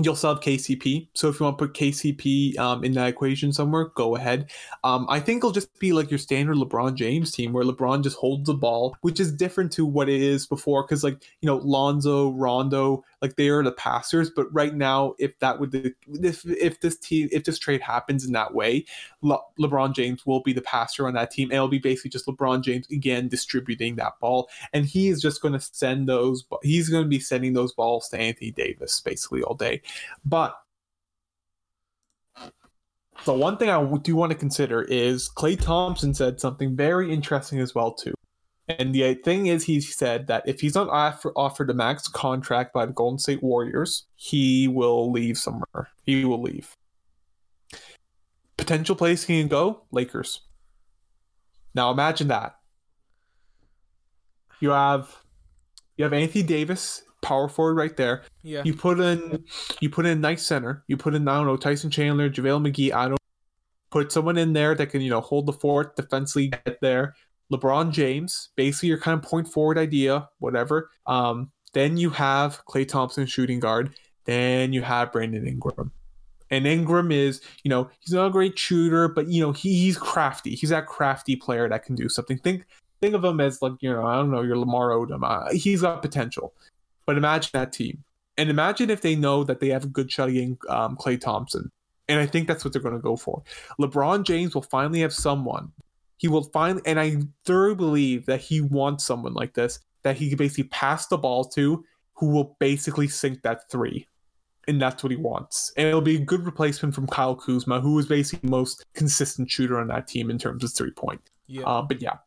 you'll still have KCP. So if you want to put KCP um, in that equation somewhere, go ahead. Um, I think it'll just be like your standard LeBron James team where LeBron just holds the ball, which is different to what it is before. Because like you know Lonzo, Rondo, like they are the passers. But right now, if that would if if this team if this trade happens in that way, Le- LeBron James will be the passer on that team, and it'll be basically just LeBron James again distributing that ball, and he is just going to send those. He's going to be sending those balls to Anthony Davis basically all day. But the one thing I do want to consider is Klay Thompson said something very interesting as well too. And the thing is, he said that if he's not offer, offered a max contract by the Golden State Warriors, he will leave somewhere. He will leave. Potential place he can go, Lakers. Now imagine that. You have you have Anthony Davis, power forward right there. Yeah. You put in you put in nice center. You put in I don't know Tyson Chandler, JaVale McGee. I don't put someone in there that can you know hold the fort defensively, get there. LeBron James, basically your kind of point forward idea, whatever. Um, then you have Klay Thompson shooting guard. Then you have Brandon Ingram. And Ingram is, you know, he's not a great shooter, but you know, he, he's crafty. He's that crafty player that can do something. Think think of him as like, you know, I don't know, your Lamar Odom. Uh, he's got potential. But imagine that team. And imagine if they know that they have a good shot against um, Klay Thompson. And I think that's what they're going to go for. LeBron James will finally have someone. He will finally, and I thoroughly believe that he wants someone like this that he can basically pass the ball to who will basically sink that three. And that's what he wants. And it'll be a good replacement from Kyle Kuzma, who is basically the most consistent shooter on that team in terms of three point. Yeah. Uh, but yeah.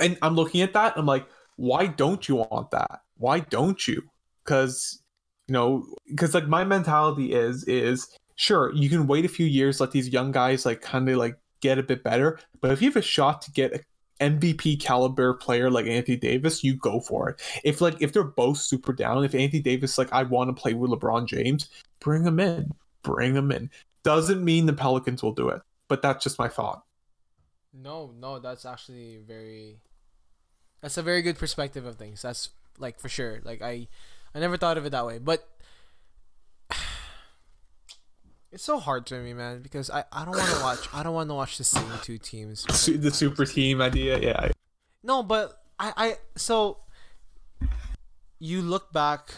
And I'm looking at that. I'm like, why don't you want that? Why don't you? Because, you know, because like my mentality is, is sure, you can wait a few years, let these young guys like kind of like get a bit better. But if you have a shot to get a, MVP caliber player like Anthony Davis, you go for it. If like if they're both super down, if Anthony Davis like I want to play with LeBron James, bring him in. Bring him in. Doesn't mean the Pelicans will do it, but that's just my thought. No, no, that's actually very. That's a very good perspective of things. That's like for sure. Like I, I never thought of it that way, but it's so hard to me, man, because I, I don't want to watch. I don't want to watch the same two teams. The super team idea, yeah. No, but I, I so you look back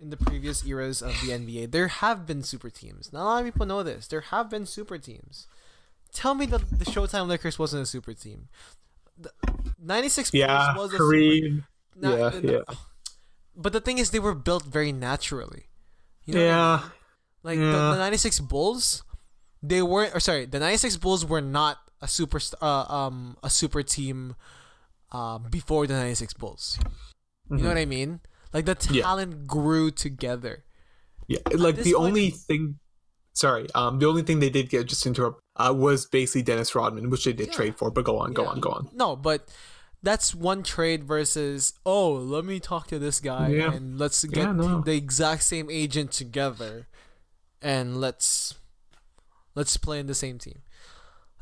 in the previous eras of the NBA, there have been super teams. Not a lot of people know this. There have been super teams. Tell me that the Showtime Lakers wasn't a super team. The 96 Yeah, was a Kareem. super yeah, the- yeah. But the thing is, they were built very naturally. You know what I Yeah. mean? Like Yeah. the, the 96 Bulls, they weren't. Or sorry, the 96 Bulls were not a super uh, um a super team uh, before the 96 Bulls. You know what I mean? Like the Mm-hmm. Yeah. talent grew together. Yeah, like the point- only thing. Sorry, um, the only thing they did get just interrupt uh, was basically Dennis Rodman, which they did Yeah. trade for. But go on, go on, go on. No, but that's one trade versus oh, let me talk to this guy Yeah. and let's get Yeah, no. the exact same agent together and let's let's play in the same team.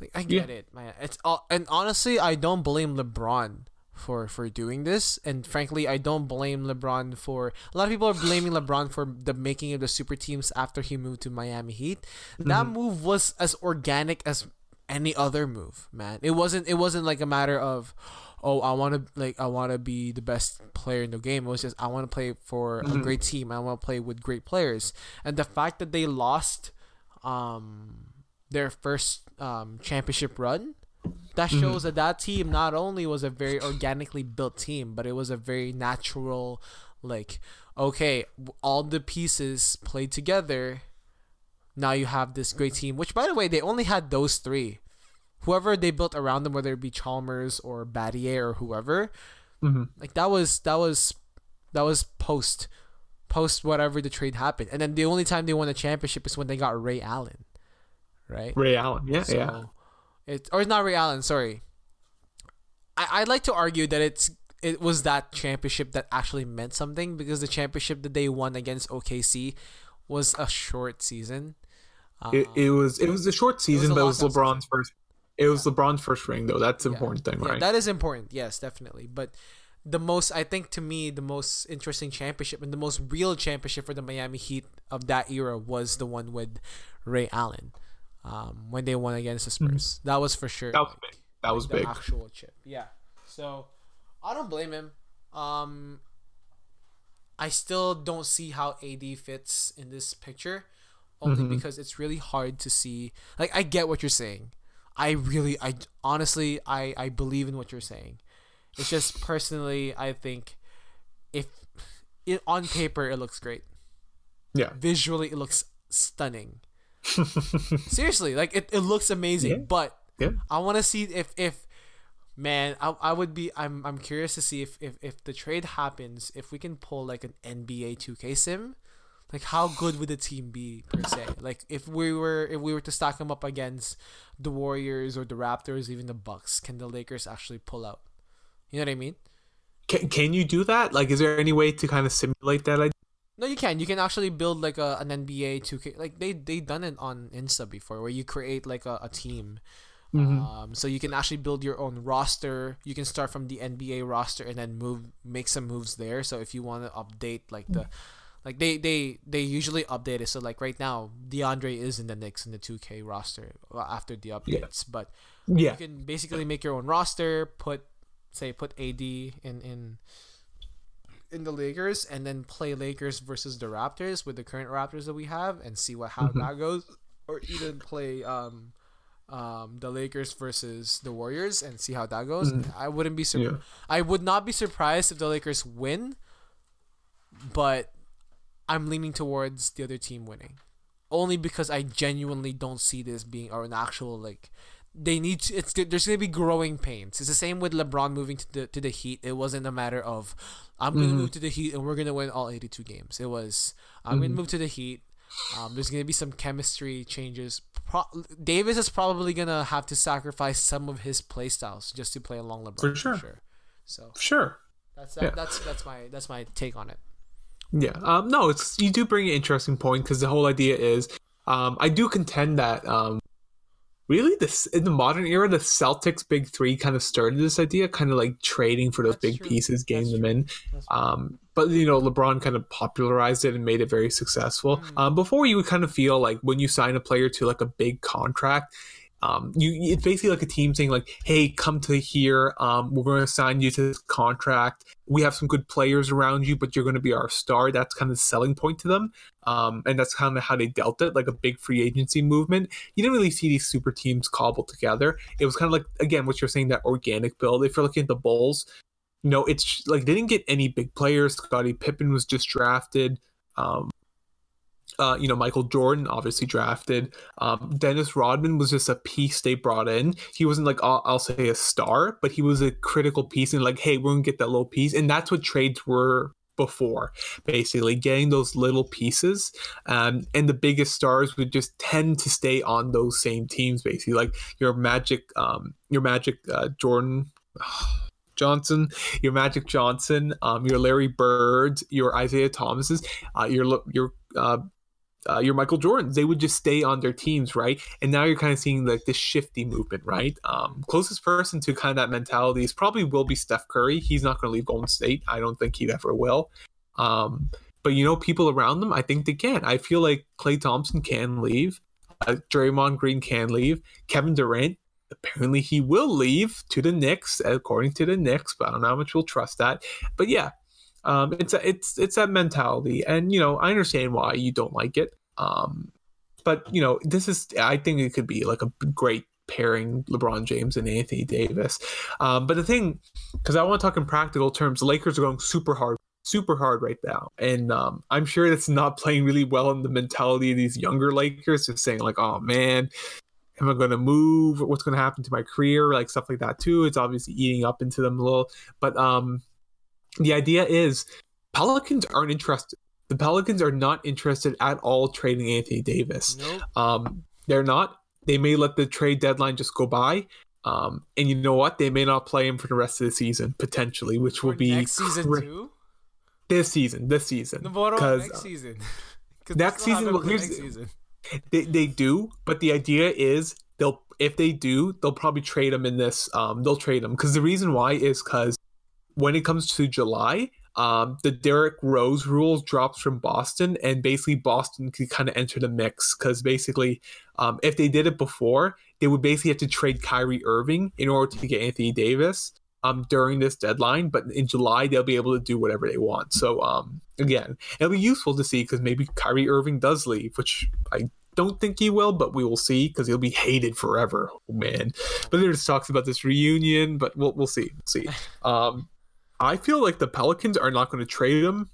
Like I get it, man. It's all and honestly, I don't blame LeBron for for doing this and frankly I don't blame LeBron for a lot of people are blaming LeBron for the making of the super teams after he moved to Miami Heat. That mm-hmm. move was as organic as any other move, man. It wasn't it wasn't like a matter of oh, I want to like I want to be the best player in the game. It was just I want to play for a great team. I want to play with great players. And the fact that they lost um their first um championship run that shows that that team not only was a very organically built team, but it was a very natural like okay, all the pieces played together. Now you have this great team, which by the way, they only had those three. Whoever they built around them, whether it be Chalmers or Battier or whoever, Mhm. like that was that was that was post post whatever the trade happened. And then the only time they won a championship is when they got Ray Allen. Right? Ray Allen, yeah, So yeah. it or it's not Ray Allen, sorry. I I'd like to argue that it's it was that championship that actually meant something because the championship that they won against OKC was a short season. It, it was it was a short season, a but it was LeBron's first. It was LeBron's first ring, though. That's the Yeah. important thing, Yeah, right? that is important. Yes, definitely. But the most, I think, to me, the most interesting championship and the most real championship for the Miami Heat of that era was the one with Ray Allen, um, when they won against the Spurs. That was for sure. Mm-hmm. that was big. That was the big. actual chip. Yeah. So I don't blame him. Um I still don't see how AD fits in this picture only Mm-hmm. because it's really hard to see like I get what you're saying. I really I honestly I I believe in what you're saying. It's just personally I think if it on paper it looks great. Yeah. Visually it looks stunning. Seriously, like it, it looks amazing, Yeah. but Yeah. I want to see if if man, I, I would be I'm I'm curious to see if, if if the trade happens, if we can pull like an NBA 2K sim, like how good would the team be per se? Like if we were if we were to stack them up against the Warriors or the Raptors, even the Bucks, can the Lakers actually pull out? You know what I mean? Can, can you do that? Like, is there any way to kind of simulate that? idea? No, you can. You can actually build like a an NBA 2K. Like they they done it on Insta before, where you create like a, a team. Um, so you can actually build your own roster. You can start from the NBA roster and then move, make some moves there. So if you want to update like the, like they they they usually update it. So like right now, DeAndre is in the Knicks in the 2K roster uh, after the updates, but Yeah. you can basically make your own roster. Put say put AD in in in the Lakers and then play Lakers versus the Raptors with the current Raptors that we have and see what how that goes, or even play um um the Lakers versus the Warriors and see how that goes. I wouldn't be sur- Yeah. I would not be surprised if the Lakers win, but I'm leaning towards the other team winning. Only because I genuinely don't see this being or an actual like they need to, it's there's gonna be growing pains. It's the same with LeBron moving to the to the Heat. It wasn't a matter of I'm gonna move to the Heat and we're gonna win all 82 games. It was I'm gonna move to the Heat. Um, there's gonna be some chemistry changes, pro- Davis is probably gonna have to sacrifice some of his play styles just to play along LeBron. For sure. So Sure. that's that, Yeah. that's that's my that's my take on it. Yeah. Um, no, it's you do bring an interesting point because the whole idea is, um, I do contend that um, really this in the modern era, the Celtics big three kind of started this idea, kind of like trading for those That's big true. pieces, getting That's them in. Um, but you know, LeBron kind of popularized it and made it very successful. Mm. Um, before you would kind of feel like when you sign a player to like a big contract, um, you it's basically like a team saying like, "Hey, come to here. Um, we're going to sign you to this contract. We have some good players around you, but you're going to be our star." That's kind of the selling point to them, um, and that's kind of how they dealt it, like a big free agency movement. You didn't really see these super teams cobbled together. It was kind of like again what you're saying that organic build. If you're looking at the Bulls, you know, it's like they didn't get any big players. Scottie Pippen was just drafted. Um, uh, you know, Michael Jordan obviously drafted. Um, Dennis Rodman was just a piece they brought in. He wasn't like I'll, I'll say a star, but he was a critical piece. And like, hey, we're gonna get that little piece, and that's what trades were before basically getting those little pieces um, and the biggest stars would just tend to stay on those same teams basically like your magic um, your magic uh, jordan Johnson, your Magic Johnson, um, your Larry Bird, your Isiah Thomases, uh, your your uh, uh, your Michael Jordans. They would just stay on their teams, right? And now you're kind of seeing like this shifty movement, right? Um, closest person to kind of that mentality is probably will be Steph Curry. He's not going to leave Golden State. I don't think he ever will. Um, but you know, people around them, I think they can. I feel like Klay Thompson can leave. Uh, Draymond Green can leave. Kevin Durant apparently he will leave to the Knicks, according to the Knicks, but I don't know how much we'll trust that. But yeah, um, it's a, it's it's that mentality, and you know I understand why you don't like it. Um, but you know this is I think it could be like a great pairing LeBron James and Anthony Davis. Um, but the thing, because I want to talk in practical terms, the Lakers are going super hard. Super hard right now, and um, I'm sure that's not playing really well in the mentality of these younger Lakers. Just saying like, "Oh man, am I going to move? What's going to happen to my career? Like stuff like that too. It's obviously eating up into them a little. But um, the idea is Pelicans aren't interested. The Pelicans are not interested at all trading Anthony Davis. Nope. Um, they're not. They may let the trade deadline just go by. Um, and you know what? They may not play him for the rest of the season potentially, which will be next season too. this season. This season, No, what about next uh, season. next we still have season, well, here's next season. They, they do, but the idea is they'll if they do, they'll probably trade him in this. Um, they'll trade him because the reason why is because when it comes to July, um, the Derrick Rose rules drops from Boston, and basically Boston could kind of enter the mix because basically, um, if they did it before, they would basically have to trade Kyrie Irving in order to get Anthony Davis. Um, during this deadline, but in July they'll be able to do whatever they want. So, um, again, it'll be useful to see because maybe Kyrie Irving does leave, which I don't think he will, but we will see because he'll be hated forever. Oh man! But there's talks about this reunion, but we'll we'll see. We'll see. Um, I feel like the Pelicans are not going to trade him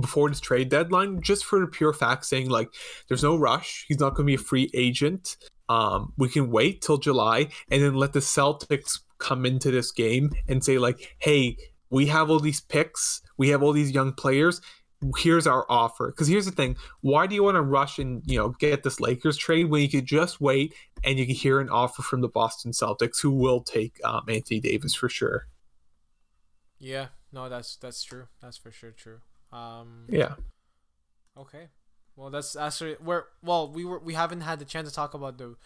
before this trade deadline, just for the pure fact saying like there's no rush. He's not going to be a free agent. Um, we can wait till July and then let the Celtics come into this game and say like, hey, we have all these picks, we have all these young players. Here's our offer. Because here's the thing: why do you want to rush and you know get this Lakers trade when you could just wait and you can hear an offer from the Boston Celtics, who will take um, Anthony Davis for sure. Yeah, no, that's that's true. That's for sure true. Um, Yeah. okay. Well, that's actually we're well we were we haven't had the chance to talk about the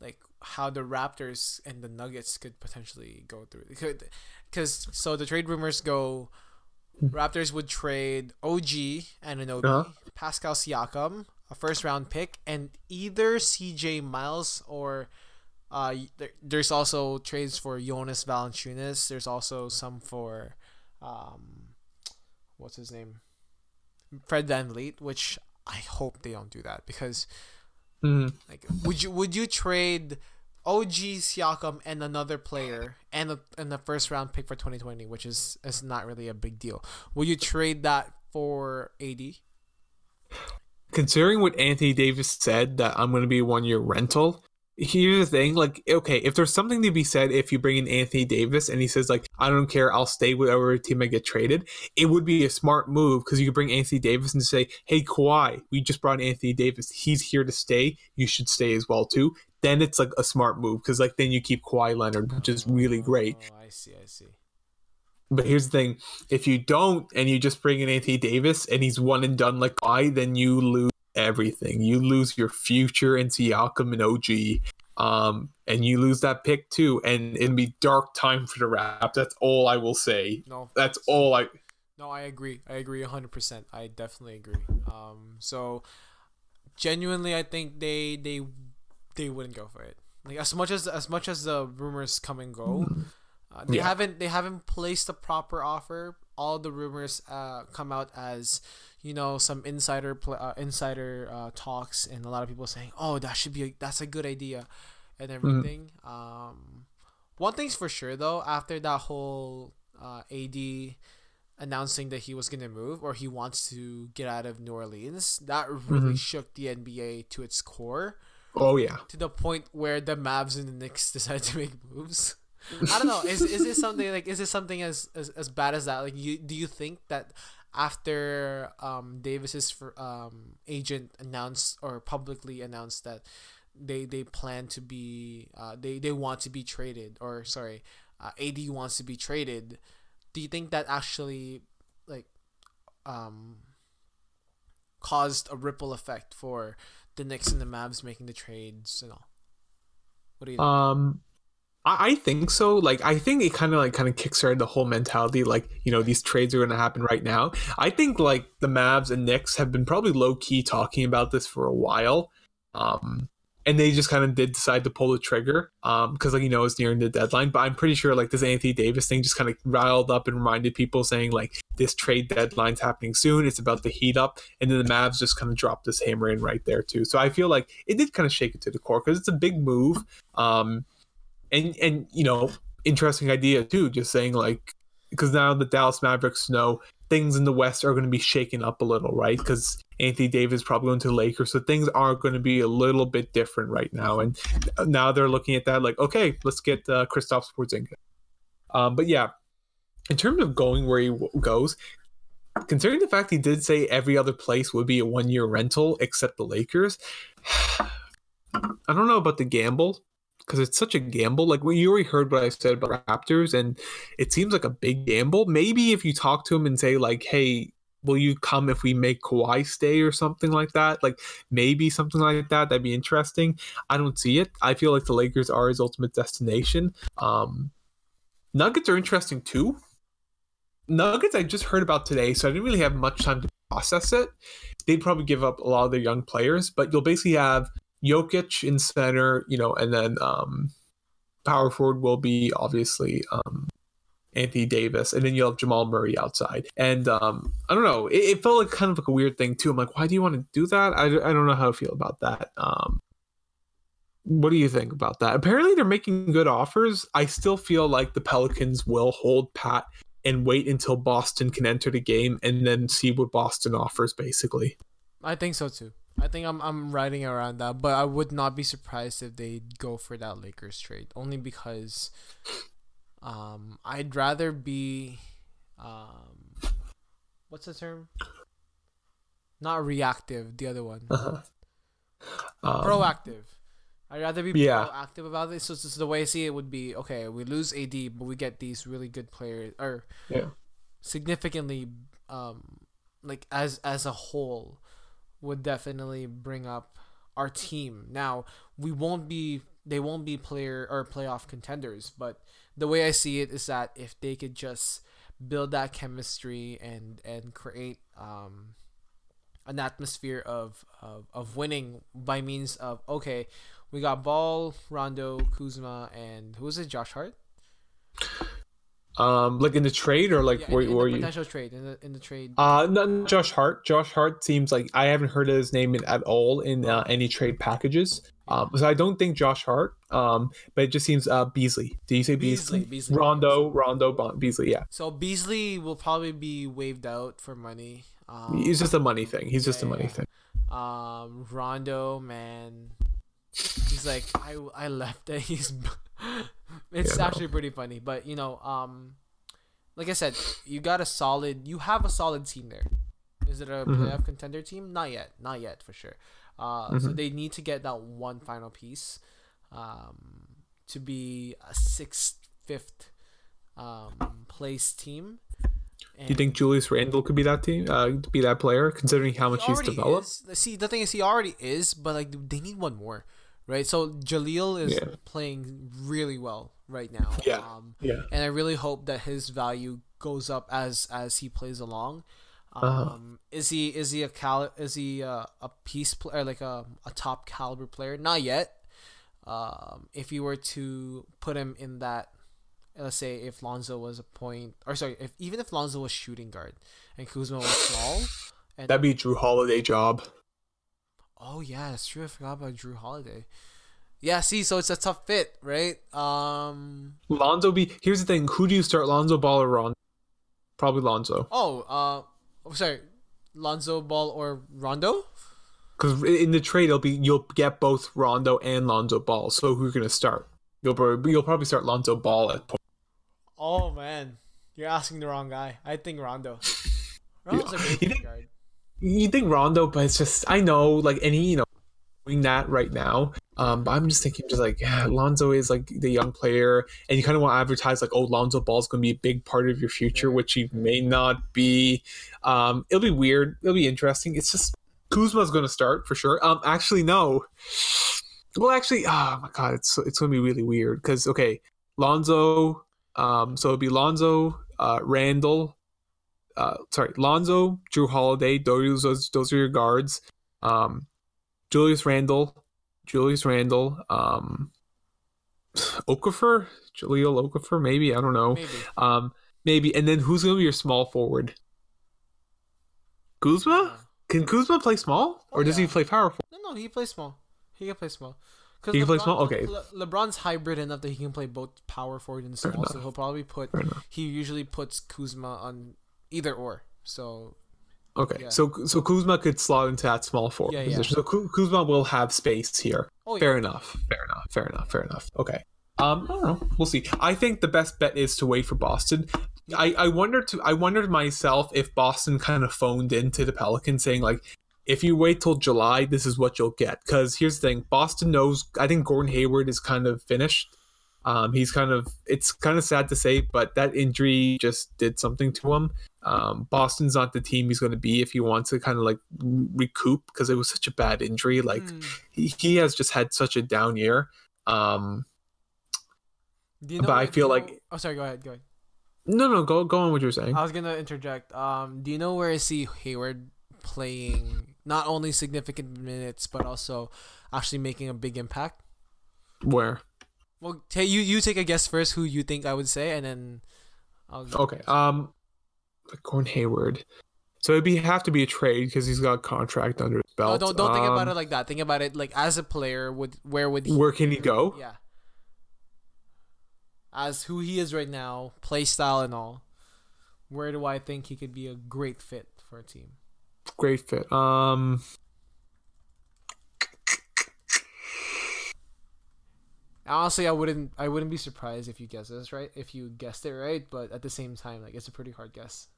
like how the Raptors and the Nuggets could potentially go through. Could because so the trade rumors go. Raptors would trade OG and Uh-huh. Pascal Siakam, a first round pick, and either CJ Miles or uh, there, there's also trades for Jonas Valanciunas. There's also some for um, what's his name, Fred VanVleet, which I hope they don't do that because Mhm. like would you would you trade OG Siakam and another player and a, and the first round pick for 2020, which is is not really a big deal. Would you trade that for AD? Considering what Anthony Davis said that I'm going to be a one year rental, here's the thing like okay if there's something to be said if you bring in anthony davis and he says like i don't care i'll stay with whatever team i get traded it would be a smart move because you could bring anthony davis and say hey Kawhi, we just brought anthony davis he's here to stay you should stay as well too then it's like a smart move because like then you keep Kawhi Leonard, which is really great. Oh, I see, I see. But here's the thing: if you don't, and you just bring in Anthony Davis, and he's one and done like Kawhi, then you lose everything. You lose your future in Siakam and OG, um, and you lose that pick too. And it'll be dark time for the Raps. That's all I will say. No, That's all I. No, I agree. I agree 100%. I definitely agree. Um so genuinely I think they they they wouldn't go for it. Like as much as as much as the rumors come and go, uh, they Yeah. haven't they haven't placed a proper offer. All the rumors uh, come out as you know some insider pl- uh, insider uh, talks and a lot of people saying, "Oh, that should be a, that's a good idea," and everything. Um, one thing's for sure though, after that whole uh, AD announcing that he was gonna move or he wants to get out of New Orleans, that really shook the NBA to its core Oh yeah. to the point where the Mavs and the Knicks decided to make moves. I don't know. Is is it something like is it something as, as as bad as that? Like you do you think that after um Davis's for, um agent announced or publicly announced that they they plan to be uh they they want to be traded or sorry uh, AD wants to be traded, do you think that actually like um caused a ripple effect for the Knicks and the Mavs making the trades and all? What do you think? Um, I, I think so. Like, I think it kind of like kind of kickstarted the whole mentality. Like, you know, these trades are going to happen right now. I think like the Mavs and Knicks have been probably low key talking about this for a while. Um, and they just kind of did decide to pull the trigger um because like you know it's nearing the deadline but i'm pretty sure like this anthony davis thing just kind of riled up and reminded people saying like this trade deadline's happening soon it's about to heat up and then the mavs just kind of dropped this hammer in right there too so i feel like it did kind of shake it to the core because it's a big move um and and you know interesting idea too just saying like because now the dallas mavericks know things in the west are going to be shaken up a little right because Anthony Davis probably going to the Lakers, so things are going to be a little bit different right now. And now they're looking at that like, okay, let's get uh, Kristaps Porzingis. Um, but yeah, in terms of going where he w- goes, considering the fact he did say every other place would be a one-year rental except the Lakers, I don't know about the gamble because it's such a gamble. Like you already heard what I said about Raptors, and it seems like a big gamble. Maybe if you talk to him and say like, hey will you come if we make Kawhi stay or something like that? Like maybe something like that. That'd be interesting. I don't see it. I feel like the Lakers are his ultimate destination. Um, Nuggets are interesting too. Nuggets I just heard about today, so I didn't really have much time to process it. They'd probably give up a lot of their young players, but you'll basically have Jokic in center, you know, and then um, power forward will be obviously um, Anthony Davis, and then you'll have Jamal Murray outside. And um, I don't know, it, it, felt like kind of like a weird thing too. I'm like, why do you want to do that? I, I don't know how I feel about that. Um, what do you think about that? Apparently, they're making good offers. I still feel like the Pelicans will hold pat and wait until Boston can enter the game and then see what Boston offers, basically. I think so too. I think I'm I'm riding around that, but I would not be surprised if they go for that Lakers trade, only because um, I'd rather be, um, what's the term? Not reactive. The other one, uh-huh. um, proactive. I'd rather be yeah. proactive about this. So, so the way I see it would be okay. We lose AD, but we get these really good players, or yeah. significantly, um, like as as a whole, would definitely bring up our team. Now we won't be. They won't be player or playoff contenders, but the way I see it is that if they could just build that chemistry and and create um, an atmosphere of, of of winning by means of okay, we got Ball, Rondo, Kuzma, and who was it? Josh Hart. Um, like in the trade or like Yeah, where in, were the you? potential trade in the in the trade. Uh, no, Josh Hart. Josh Hart seems like I haven't heard his name in, at all in uh, any trade packages. Um, so I don't think Josh Hart. Um, but it just seems uh Beasley. Did you say Beasley? Beasley, Beasley. Rondo, Rondo, Bon- Beasley. Yeah, So Beasley will probably be waived out for money. Um, he's just a money thing. He's just a money yeah. thing. um Rondo, man, He's like, I I left and he's. It's Yeah, no. actually pretty funny, but you know, um, like I said, you got a solid. You have a solid team there. Is it a Mhm. playoff contender team? Not yet. Not yet for sure. Uh, so Mhm. they need to get that one final piece, um, to be a sixth, fifth, um, place team. Do you think Julius Randle could be that team? Uh, be that player, considering how much he's developed? is. See, the thing is, he already is, but like they need one more, right? So Jaleel is Yeah. playing really well right now. Yeah. Um, Yeah. and I really hope that his value goes up as as he plays along. Um, Uh-huh. Is he is he a cal is he uh, a piece player like a a top caliber player? Not yet. Um, if you were to put him in that, let's say if Lonzo was a point, or sorry, if even if Lonzo was shooting guard and Kuzma was small, and That'd be a Jrue Holiday job. Oh yeah, that's true. I forgot about Jrue Holiday. Yeah, see, so it's a tough fit, right? Um. Lonzo be here's the thing. Who do you start, Lonzo Ball or Rondo? Probably Lonzo, Oh, uh, oh, sorry, Lonzo Ball or Rondo? because in the trade it'll be you'll get both Rondo and Lonzo Ball. So who are you gonna start? You'll probably you'll probably start Lonzo Ball at point. Oh man, you're asking the wrong guy. I think Rondo. Rondo's a great guard. You think Rondo, but it's just I know like any you know doing that right now. Um, but I'm just thinking just like yeah, Lonzo is like the young player, and you kind of want to advertise like oh Lonzo Ball is going to be a big part of your future, which he may not be. Um, it'll be weird. It'll be interesting. It's just Kuzma's going to start for sure. Um, actually no. Well, actually, oh my god, it's it's going to be really weird because okay, Lonzo. Um, so it'll be Lonzo, uh, Randle, uh, sorry, Lonzo, Jrue Holiday, those those, are your guards. Um, Julius Randle, Julius Randle, um, Okafor, Jahlil Okafor, maybe I don't know. Maybe. Um, maybe, and then who's gonna be your small forward? Kuzma? Yeah. Can Kuzma play small, or Oh, does he yeah. play powerful? No, no, he plays small. He can play small. He can play small? Okay. Le- LeBron's hybrid enough that he can play both power forward and small. So he'll probably put. He usually puts Kuzma on either or. So Okay, Yeah. so so Kuzma could slot into that small forward Yeah, yeah. position. So Kuzma will have space here. oh yeah. Fair enough. Fair enough. Fair enough. Fair enough. Okay. Um, I don't know. We'll see. I think the best bet is to wait for Boston. I I wonder to I wondered myself if Boston kind of phoned into the Pelicans saying like, if you wait till July, this is what you'll get. Because here's the thing: Boston knows. I think Gordon Hayward is kind of finished. Um, he's kind of. It's kind of sad to say, but that injury just did something to him. Um, Boston's not the team he's going to be if he wants to kind of like recoup because it was such a bad injury. Like Hmm. he, he has just had such a down year. Um, Do you but I feel you like oh sorry. Go ahead. Go ahead. no, no, go go on what you're saying. I was gonna interject. Um, do you know where I see Hayward playing not only significant minutes but also actually making a big impact? Where? Well, ta you you take a guess first. Who you think I would say, and then I'll. Okay. Um, Gordon Hayward. So it'd be have to be a trade because he's got a contract under his No, belt. don't don't think about Um, it like that. Think about it like as a player. Would where would he? Where can he go? Yeah. As who he is right now, play style and all, where do I think he could be a great fit for a team? Great fit. Um, Honestly, I wouldn't. I wouldn't be surprised if you guessed this right. If you guessed it right, but at the same time, like it's a pretty hard guess.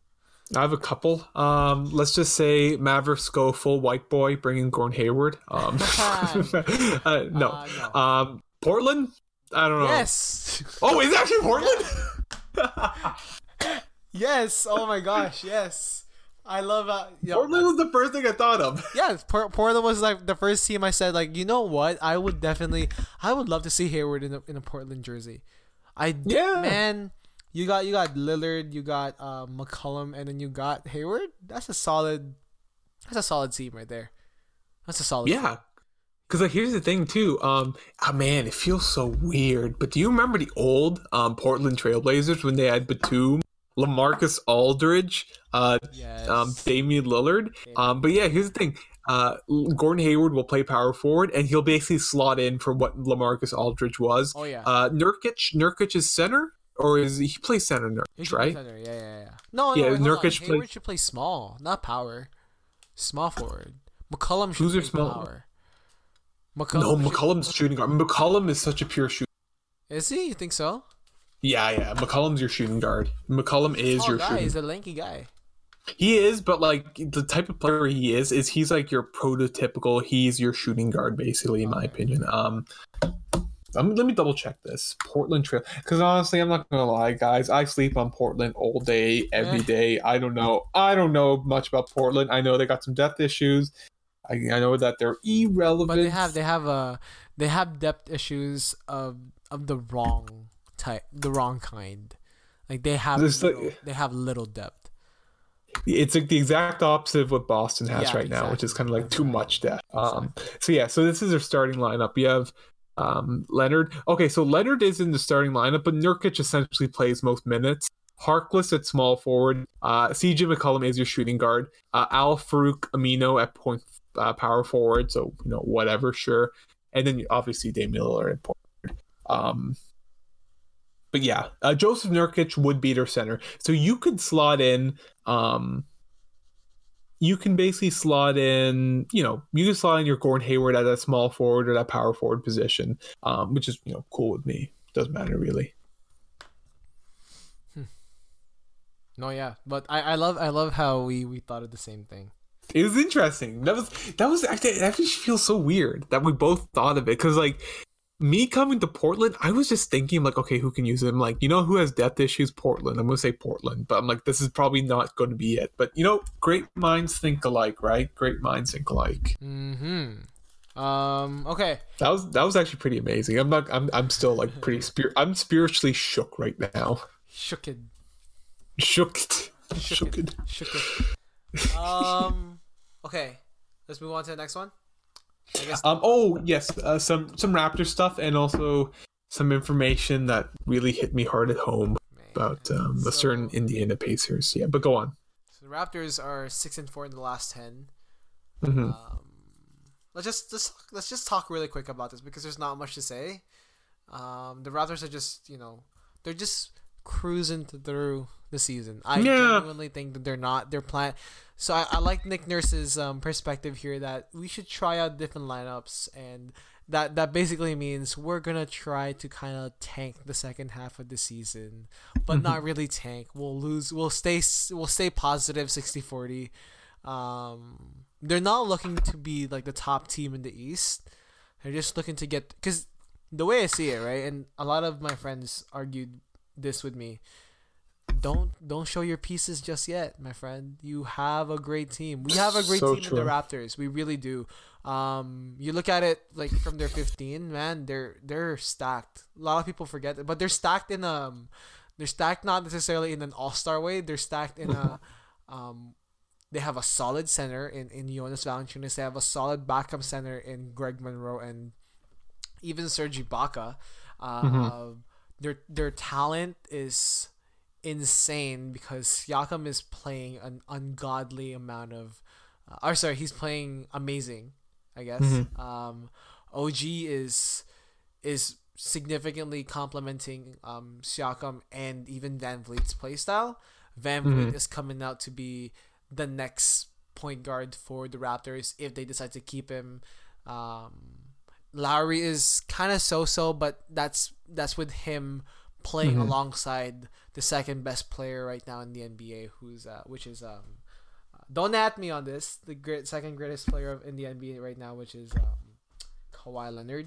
I have a couple. Um, let's just say Mavericks go full white boy, bringing Gordon Hayward. Um, uh, no. Uh, no. Um, Portland. I don't know. Yes. Oh, is it actually Portland? yes. Oh my gosh. Yes. I love. Uh, yo, Portland was the first thing I thought of. yeah, Por- Portland was like the first team I said like, you know what? I would definitely, I would love to see Hayward in a, in a Portland jersey. I Yeah. man, you got you got Lillard, you got uh, McCollum, and then you got Hayward. That's a solid. That's a solid team right there. That's a solid. Yeah. Cause like here's the thing too. Um, ah man, it feels so weird. But do you remember the old um Portland Trailblazers when they had Batum, Lamarcus Aldridge, uh, Yes. um, Damian Lillard? Um, but yeah, here's the thing. Uh, Gordon Hayward will play power forward, and he'll basically slot in for what Lamarcus Aldridge was. oh yeah. Uh, Nurkic, Nurkic is center, or is he, he plays center? Nurkic, should play right? center. Yeah, yeah, yeah. No, Yeah, no, wait. Nurkic Hayward should play small, not power. Small forward. McCollum should Who's play small- power. McCollum, No, McCollum's shooting guard. McCollum is such a pure shooter. is he? You think so? Yeah, yeah. McCollum's your shooting guard. McCollum is your guy. shooting. He's a lanky guy. He is, but like the type of player he is, is he's like your prototypical. He's your shooting guard, basically, in my opinion. Um, um let me double check this Portland Trail because honestly, I'm not gonna lie, guys. I sleep on Portland all day, every Eh. I don't know. I don't know much about Portland. I know they got some depth issues. I, I know that they're irrelevant. But they have they have a they have depth issues of of the wrong type, the wrong kind. Like they have There's like- they have little depth. it's like the exact opposite of what Boston has Yeah, right now, which is kind of like too much depth. Um, so yeah, so this is their starting lineup. You have um, Leonard. Okay, so Leonard is in the starting lineup, but Nurkic essentially plays most minutes. Harkless at small forward. Uh, CJ McCollum is your shooting guard. Uh, Al Farouq Aminu at point uh, power forward. So you know whatever, sure. And then obviously Damian Lillard at point. forward. Um, but yeah, uh, Joseph Nurkic would be their center. So you could slot in. Um, you can basically slot in, you know, you can slot in your Gordon Hayward at that small forward or that power forward position, um, which is you know cool with me. Doesn't matter really. No, yeah, but I, I love I love how we we thought of the same thing. It was interesting. That was that was actually it actually feels so weird that we both thought of it because like me coming to Portland, I was just thinking like, okay, who can use him? Like, you know, who has depth issues? Portland. I'm gonna say Portland, but I'm like, this is probably not going to be it. But you know, great minds think alike, right? Great minds think alike. Mm-hmm. Um. Okay. That was that was actually pretty amazing. I'm not. I'm I'm still like pretty spir. I'm spiritually shook right now. Shook it. Shooked. Shook Shooked. it. Shook it. Um. Okay. Let's move on to the next one. Um. Oh yes. Uh, some some Raptor stuff and also some information that really hit me hard at home man. about um, a certain Indiana Pacers. Yeah, but go on. So the Raptors are six and four in the last ten. hmm Um, let's just, just let's just talk really quick about this because there's not much to say. Um, the Raptors are just you know they're just cruising through the season. I Yeah. genuinely think that they're not they're plan. So I, I like Nick Nurse's um, perspective here that we should try out different lineups and that that basically means we're gonna try to kind of tank the second half of the season, but not really tank. We'll lose. We'll stay. We'll stay positive 60-40. Um, they're not looking to be like the top team in the East. They're just looking to get because the way I see it, right, and a lot of my friends argued this with me. Don't don't show your pieces just yet, my friend. You have a great team. We have a great So team in the Raptors. We really do. Um, you look at it like from their 15, man. They're they're stacked. A lot of people forget it, but they're stacked in um, they're stacked not necessarily in an all star way. They're stacked in a um, they have a solid center in in Jonas Valanciunas. They have a solid backup center in Greg Monroe and even Serge Ibaka. Uh, Their their talent is insane because Siakam is playing an ungodly amount of. Uh, or sorry, he's playing amazing. I guess. Um, OG is is significantly complementing um, Siakam and even VanVleet's playstyle. VanVleet is coming out to be the next point guard for the Raptors if they decide to keep him. Um, Lowry is kind of so-so, but that's that's with him playing alongside the second best player right now in the NBA, who's uh, which is um, uh, don't at me on this, the great second greatest player of, in the NBA right now, which is um, Kawhi Leonard.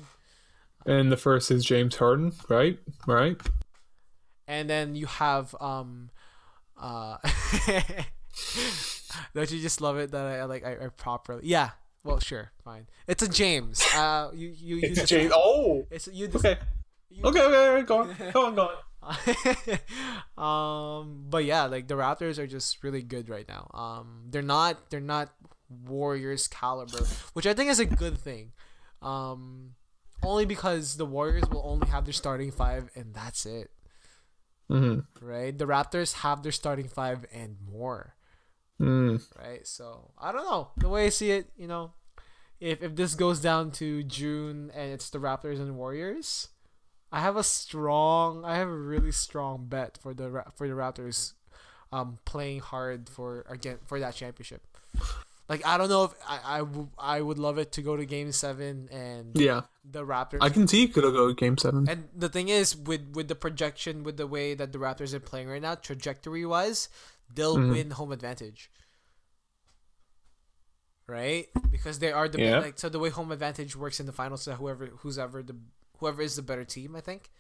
And the first is James Harden, right? Right. and then you have um uh don't you just love it that I like I, I properly yeah well sure fine it's a James uh you you, It's just- James. Oh. it's you just, Okay. you- Okay. Okay. okay, Go on. Go on. Go on. um but yeah like the Raptors are just really good right now um they're not they're not Warriors caliber which I think is a good thing um only because the Warriors will only have their starting five and that's it Mm-hmm. right? The Raptors have their starting five and more, Mm. right? So I don't know. The way I see it, you know, if if this goes down to June and it's the Raptors and Warriors, I have a strong, I have a really strong bet for the for the Raptors, um, playing hard for again for that championship. Like I don't know if I I, w- I would love it to go to Game Seven and Yeah, the Raptors. I can see could go game seven. and the thing is, with with the projection, with the way that the Raptors are playing right now, trajectory wise, they'll Mhm. win home advantage. Right, because they are the Yeah. like so the way home advantage works in the finals. So whoever who's ever the whoever is the better team, I think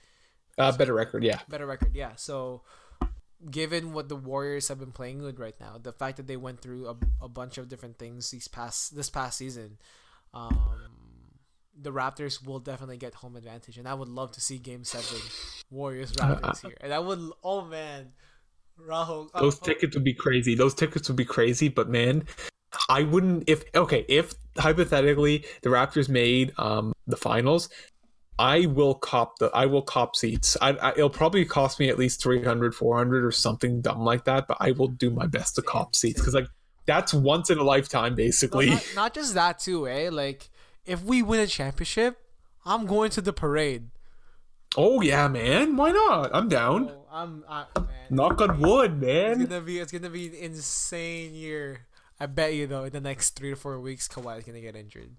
Uh, better record, yeah. better record. Yeah. So, given what the Warriors have been playing with right now, the fact that they went through a, a bunch of different things these past this past season, um, the Raptors will definitely get home advantage, and I would love to see Game Seven, Warriors Raptors here, and I would. Oh man, Rahul. oh, Those tickets would be crazy. Those tickets would be crazy, but man, I wouldn't if okay, if hypothetically the Raptors made um the finals, I will cop the I will cop seats. I, I it'll probably cost me at least 300, 400 or something dumb like that, but I will do my best to cop seats cuz like that's once in a lifetime no, basically. not, not just that too, eh? Like if we win a championship, I'm going to the parade. Oh yeah, man. Why not? I'm down. Oh, I'm, I. Knock on wood, man. It's gonna be it's gonna be an insane year. I bet you though, in the next three to four weeks, Kawhi is gonna get injured.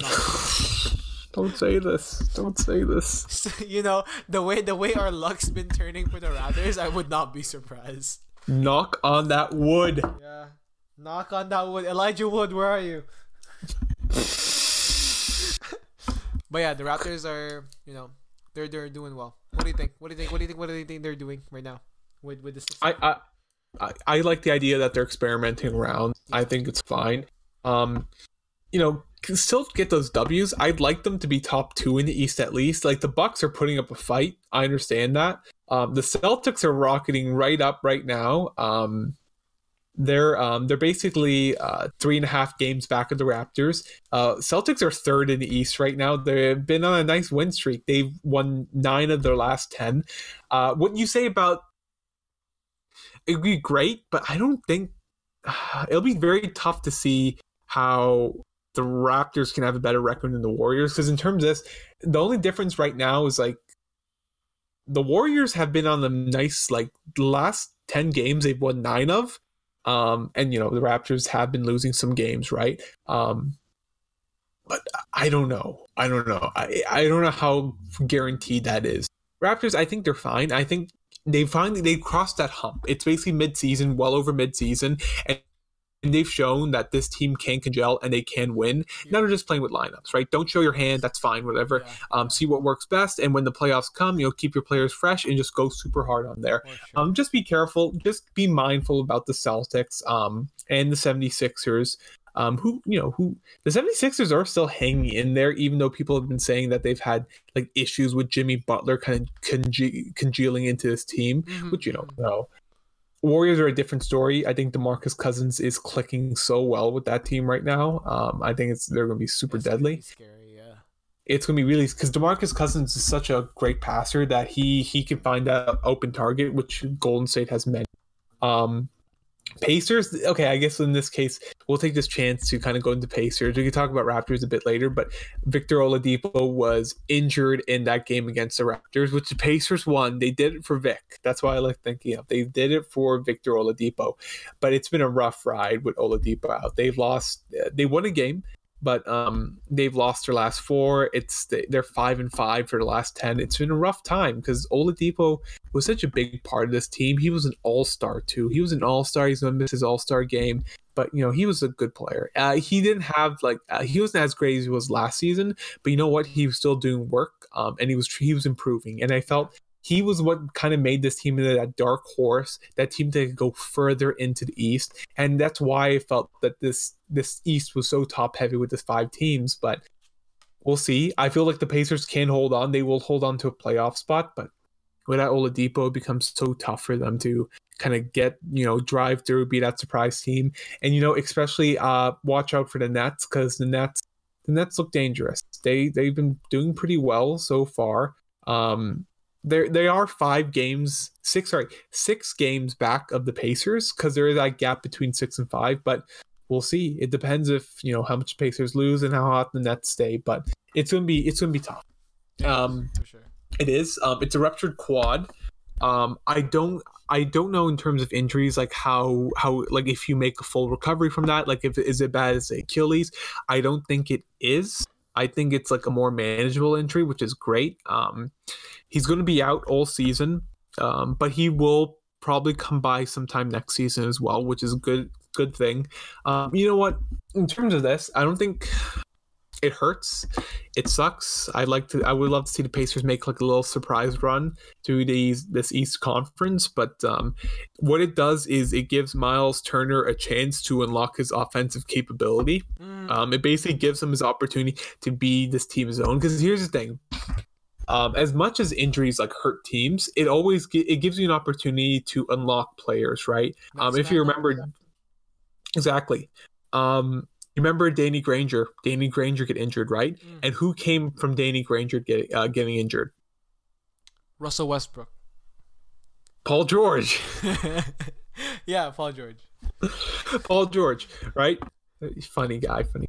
Don't say this. Don't say this. you know the way the way our luck's been turning for the Raptors, I would not be surprised. Knock on that wood. Yeah, knock on that wood, Elijah Wood. Where are you? but yeah, the Raptors are you know they're they're doing well. What do you think? What do you think? What do you think? What do you think they're doing right now with with this? I, I I like the idea that they're experimenting around. I think it's fine. Um, you know, can still get those W's. I'd like them to be top two in the East at least. Like the Bucks are putting up a fight. I understand that. Um, the Celtics are rocketing right up right now. Um, they're um, they're basically uh, three and a half games back of the Raptors. Uh, Celtics are third in the East right now. They've been on a nice win streak. They've won nine of their last ten. Uh, what you say about it'd be great, but I don't think it'll be very tough to see how the Raptors can have a better record than the Warriors. Because in terms of this, the only difference right now is like the Warriors have been on the nice like the last ten games they've won nine of, um, and you know the Raptors have been losing some games, right? Um, but I don't know. I don't know. I I don't know how guaranteed that is. Raptors, I think they're fine. I think they finally they crossed that hump. It's basically mid-season, well over mid-season, and, and they've shown that this team can congeal and they can win. Now they're just playing with lineups, right? Don't show your hand. That's fine. Whatever. Yeah, Um, see what works best, and when the playoffs come, you know, keep your players fresh and just go super hard on there. sure. Um, just be careful. Just be mindful about the Celtics um, and the 76ers. Um, who you know who the 76ers are still hanging in there, even though people have been saying that they've had like issues with Jimmy Butler kind of conge- congealing into this team, Mhm, which you don't know. Warriors are a different story. I think DeMarcus Cousins is clicking so well with that team right now. Um, I think it's they're going to be super It's deadly Scary, yeah. it's gonna be really because Demarcus Cousins is such a great passer that he he can find that open target, which Golden State has many. Um, Pacers, okay, I guess in this case we'll take this chance to kind of go into Pacers. We can talk about Raptors a bit later, but Victor Oladipo was injured in that game against the Raptors, which the Pacers won. They did it for Vic. That's why I like thinking of. They did it for Victor Oladipo, but it's been a rough ride with Oladipo out. They've lost. Uh, they won a game but um, they've lost their last four. It's they're five and five for the last ten. It's been a rough time because Oladipo was such a big part of this team. He was an all star too. He was an all star. He's gonna miss his all star game, but you know he was a good player. Uh, he didn't have like uh, he wasn't as great as he was last season, but you know what? He was still doing work, um, and he was he was improving. And I felt he was what kind of made this team into that dark horse, that team to go further into the East, and that's why I felt that this this East was so top heavy with the five teams. But we'll see. I feel like the Pacers can hold on; they will hold on to a playoff spot, but without Oladipo, it becomes so tough for them to kind of get you know drive through, be that surprise team, and you know especially uh watch out for the Nets because the Nets the Nets look dangerous. They they've been doing pretty well so far. Um, they they are five games, six sorry, six games back of the Pacers because there is that gap between six and five. But we'll see. It depends if you know how much Pacers lose and how hot the Nets stay. But it's gonna be it's gonna be tough. Yeah, Um, for sure. It is. Um, it's a ruptured quad. Um, I don't. I don't know in terms of injuries, like how how like if you make a full recovery from that, like if is it bad as Achilles? I don't think it is. I think it's like a more manageable injury, which is great. Um, he's going to be out all season, um, but he will probably come by sometime next season as well, which is a good good thing. Um, you know what? In terms of this, I don't think it hurts. It sucks. I'd like to. I would love to see the Pacers make like a little surprise run through these this East Conference. But um, what it does is it gives Miles Turner a chance to unlock his offensive capability. Mm, Um, it basically gives him his opportunity to be this team's own. Because here's the thing. Um, as much as injuries like hurt teams, it always gi- it gives you an opportunity to unlock players, right? Um, if you remember, exactly. Um, remember Danny Granger? Danny Granger get injured, right? Mm. And who came from Danny Granger get, uh, getting injured? Russell Westbrook. Paul George. yeah, Paul George. Paul George, right? Funny guy, funny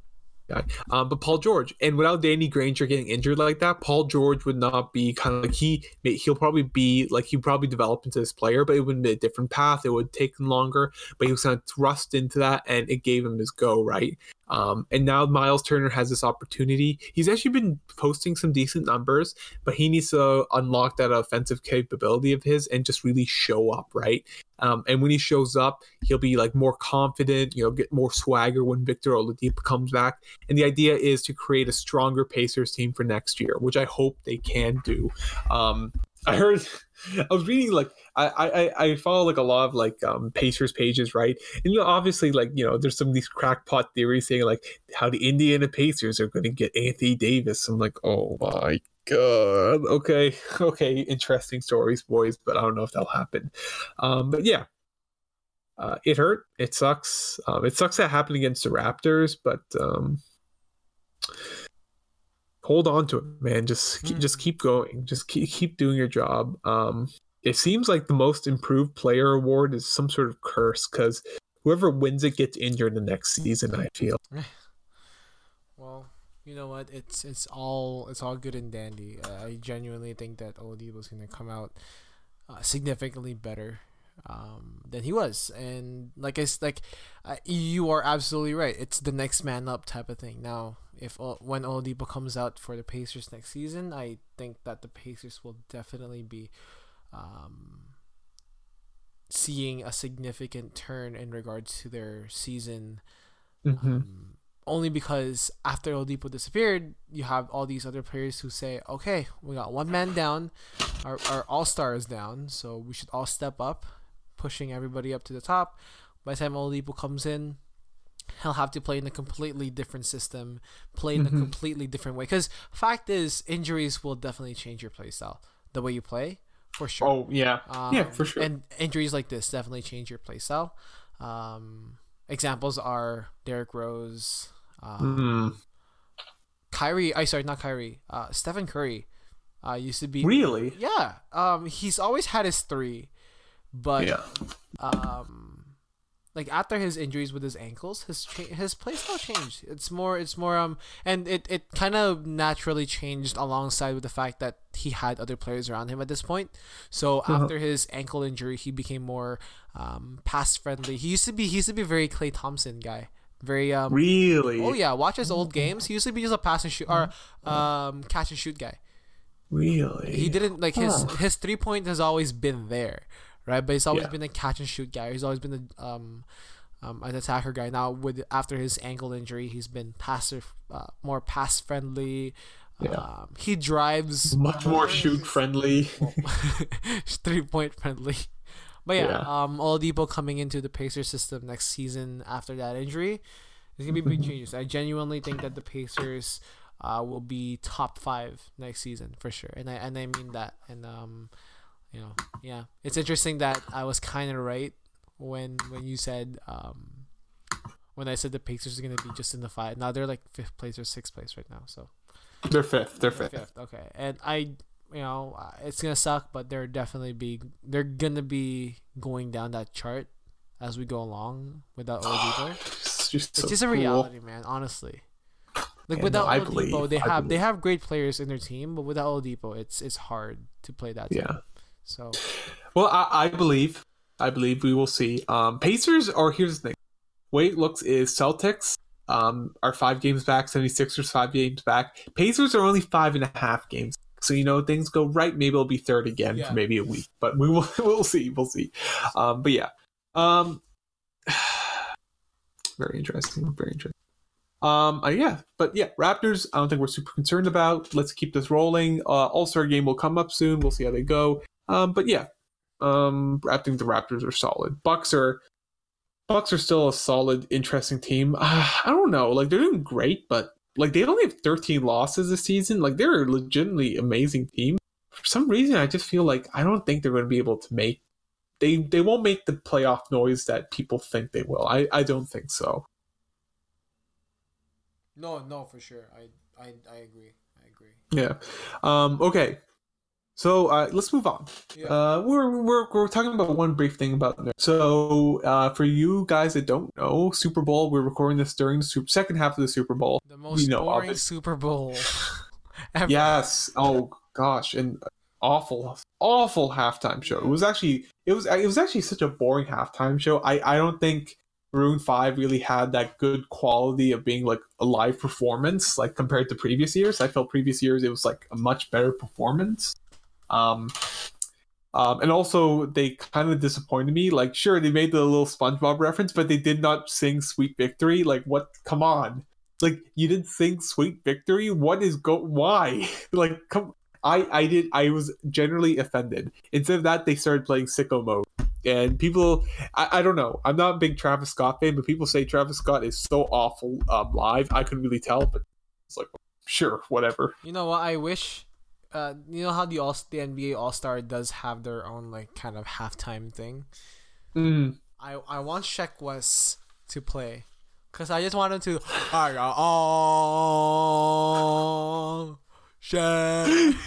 guy. Um, but Paul George, and without Danny Granger getting injured like that, Paul George would not be kind of like he. He'll probably be like he'd probably develop into this player, but it would be a different path. It would take him longer, but he was kind of thrust into that, and it gave him his go right. Um, and now Miles Turner has this opportunity. He's actually been posting some decent numbers, but he needs to unlock that offensive capability of his and just really show up, right? Um, and when he shows up, he'll be like more confident, you know, get more swagger when Victor Oladipo comes back. And the idea is to create a stronger Pacers team for next year, which I hope they can do. Um, I heard, I was reading like I I I follow like a lot of like um Pacers pages, right? And you know, obviously, like you know, there's some of these crackpot theories saying like how the Indiana Pacers are going to get Anthony Davis. I'm like, oh my god, okay, okay, interesting stories, boys, but I don't know if that'll happen. Um, but yeah, uh, it hurt. It sucks. Um, it sucks that happened against the Raptors, but um, hold on to it, man. Just keep, just Mm. keep going. Just keep keep doing your job. Um, it seems like the most improved player award is some sort of curse because whoever wins it gets injured the next season. I feel. Well, you know what? It's it's all it's all good and dandy. Uh, I genuinely think that Oladipo was gonna come out uh, significantly better um, than he was, and like I like uh, you are absolutely right. It's the next man up type of thing. Now, if O- when Oladipo comes out for the Pacers next season, I think that the Pacers will definitely be um, seeing a significant turn in regards to their season Mhm. um, only because after Oladipo disappeared, you have all these other players who say, "Okay, we got one man down, our our all star is down, so we should all step up, pushing everybody up to the top." By the time Oladipo comes in, he'll have to play in a completely different system, play in a Mhm. completely different way. Because fact is, injuries will definitely change your play style, the way you play, for sure. Oh yeah, Um, yeah, for sure. And injuries like this definitely change your playstyle. Um, examples are Derrick Rose, um, Mm, Kyrie. I sorry, not Kyrie. Uh, Stephen Curry. Uh, used to be. really? Yeah. Um, he's always had his three, but Yeah. um, like after his injuries with his ankles, his cha- his playstyle changed. It's more, it's more um, and it it kind of naturally changed alongside with the fact that he had other players around him at this point. So Uh-huh. after his ankle injury, he became more um pass friendly. He used to be he used to be a very Klay Thompson guy, very um. Really? Oh yeah, watch his old games. He used to be just a pass and shoot or um catch and shoot guy. Really? He didn't like his Huh. his three point has always been there, right? But he's always Yeah. been a catch and shoot guy. He's always been a um, um an attacker guy. Now with after his ankle injury, he's been passive, uh, more pass friendly. Yeah. Um, he drives Much more shoot friendly. three point friendly. But yeah, Yeah. um, Oladipo coming into the Pacers system next season after that injury, there's gonna be big changes. I genuinely think that the Pacers uh, will be top five next season for sure, and I and I mean that. And um, you know, yeah, it's interesting that I was kind of right when when you said um, when I said the Pacers are gonna be just in the five. Now they're like fifth place or sixth place right now, so. They're fifth. They're They're fifth. fifth. Okay, and I, you know, it's gonna suck, but they're definitely be they're gonna be going down that chart as we go along without Oladipo. It's just, it's so just a cool. reality, man. Honestly, like Yeah, without no, Oladipo, believe, they have they have great players in their team, but without Oladipo, it's it's hard to play that. Team. Yeah. So Well, I, I believe I believe we will see. Um, Pacers or here's the thing. Way it looks is Celtics um, are five games back, 76ers five games back. Pacers are only five and a half games. So you know things go right, maybe it'll be third again Yeah. for maybe a week. But we will we'll see. We'll see. Um, but yeah. Um very interesting. Very interesting. Um, uh, yeah, but yeah, Raptors. I don't think we're super concerned about. Let's keep this rolling. Uh, All Star game will come up soon. We'll see how they go. Um, but yeah, um, I think the Raptors are solid. Bucks are, Bucks are still a solid, interesting team. Uh, I don't know, like they're doing great, but like they only have 13 losses this season. Like they're a legitimately amazing team. For some reason, I just feel like I don't think they're going to be able to make. They they won't make the playoff noise that people think they will. I I don't think so. No, no, for sure. I, I, I agree. I agree. Yeah. Um, okay. So uh, let's move on. Yeah. Uh, we're, we're, we're talking about one brief thing about nerds. So uh, for you guys that don't know, Super Bowl, we're recording this during the super, second half of the Super Bowl. the most you know, boring obvious- Super Bowl ever. Yes. Oh gosh, and awful, awful halftime show. It was actually it was it was actually such a boring halftime show. I I don't think Maroon Five really had that good quality of being like a live performance, like compared to previous years. I felt previous years it was like a much better performance. Um. Um, and also, they kind of disappointed me. Like, sure, they made the little SpongeBob reference, but they did not sing "Sweet Victory." Like, what? Come on! Like, you didn't sing "Sweet Victory." What is go? Why? like, come. I I did. I was generally offended. Instead of that, they started playing "Sicko Mode," and people. I, I don't know. I'm not a big Travis Scott fan, but people say Travis Scott is so awful um, live. I couldn't really tell, but it's like, sure, whatever. You know what? I wish. Uh, you know how the all the NBA All Star does have their own like kind of halftime thing. Mm. I I want Sheck Wes to play, cause I just want him to. I got all Shaq.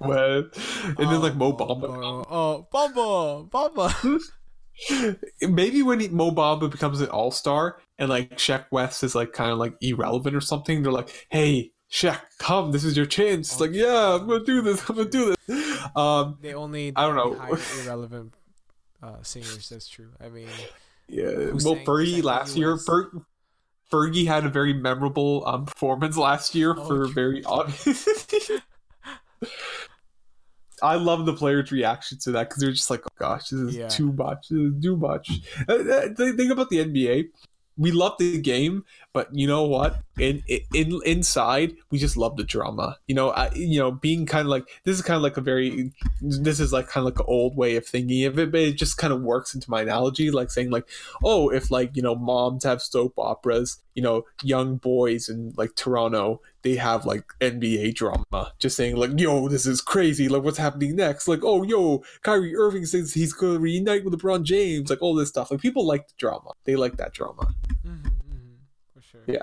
Well, and then like Mo Bamba. Oh, oh, Bamba, Bamba. Maybe when he, Mo Bamba becomes an all star and like Shaq West is like kind of like irrelevant or something, they're like, "Hey, Shaq, come! This is your chance." It's like, yeah, I'm gonna do this. I'm gonna do this. Um, They only I don't know. irrelevant uh, singers. That's true. I mean, yeah. Well, Fergie last year? Fer- Fergie had a very memorable um performance last year Oh, for true. very obvious. I love the players' reaction to that because they're just like, "Oh gosh, this is Yeah. too much. This is too much." Uh, uh, thing about the NBA, we love the game, but you know what? In in inside, we just love the drama. You know, I, you know, being kind of like this is kind of like a very this is like kind of like an old way of thinking of it, but it just kind of works into my analogy, like saying like, oh, if like you know moms have soap operas, you know, young boys in like Toronto they have like NBA drama, just saying like, yo, this is crazy. Like, what's happening next? Like, oh, yo, Kyrie Irving says he's going to reunite with LeBron James. Like all this stuff. Like people like the drama. They like that drama. Yeah.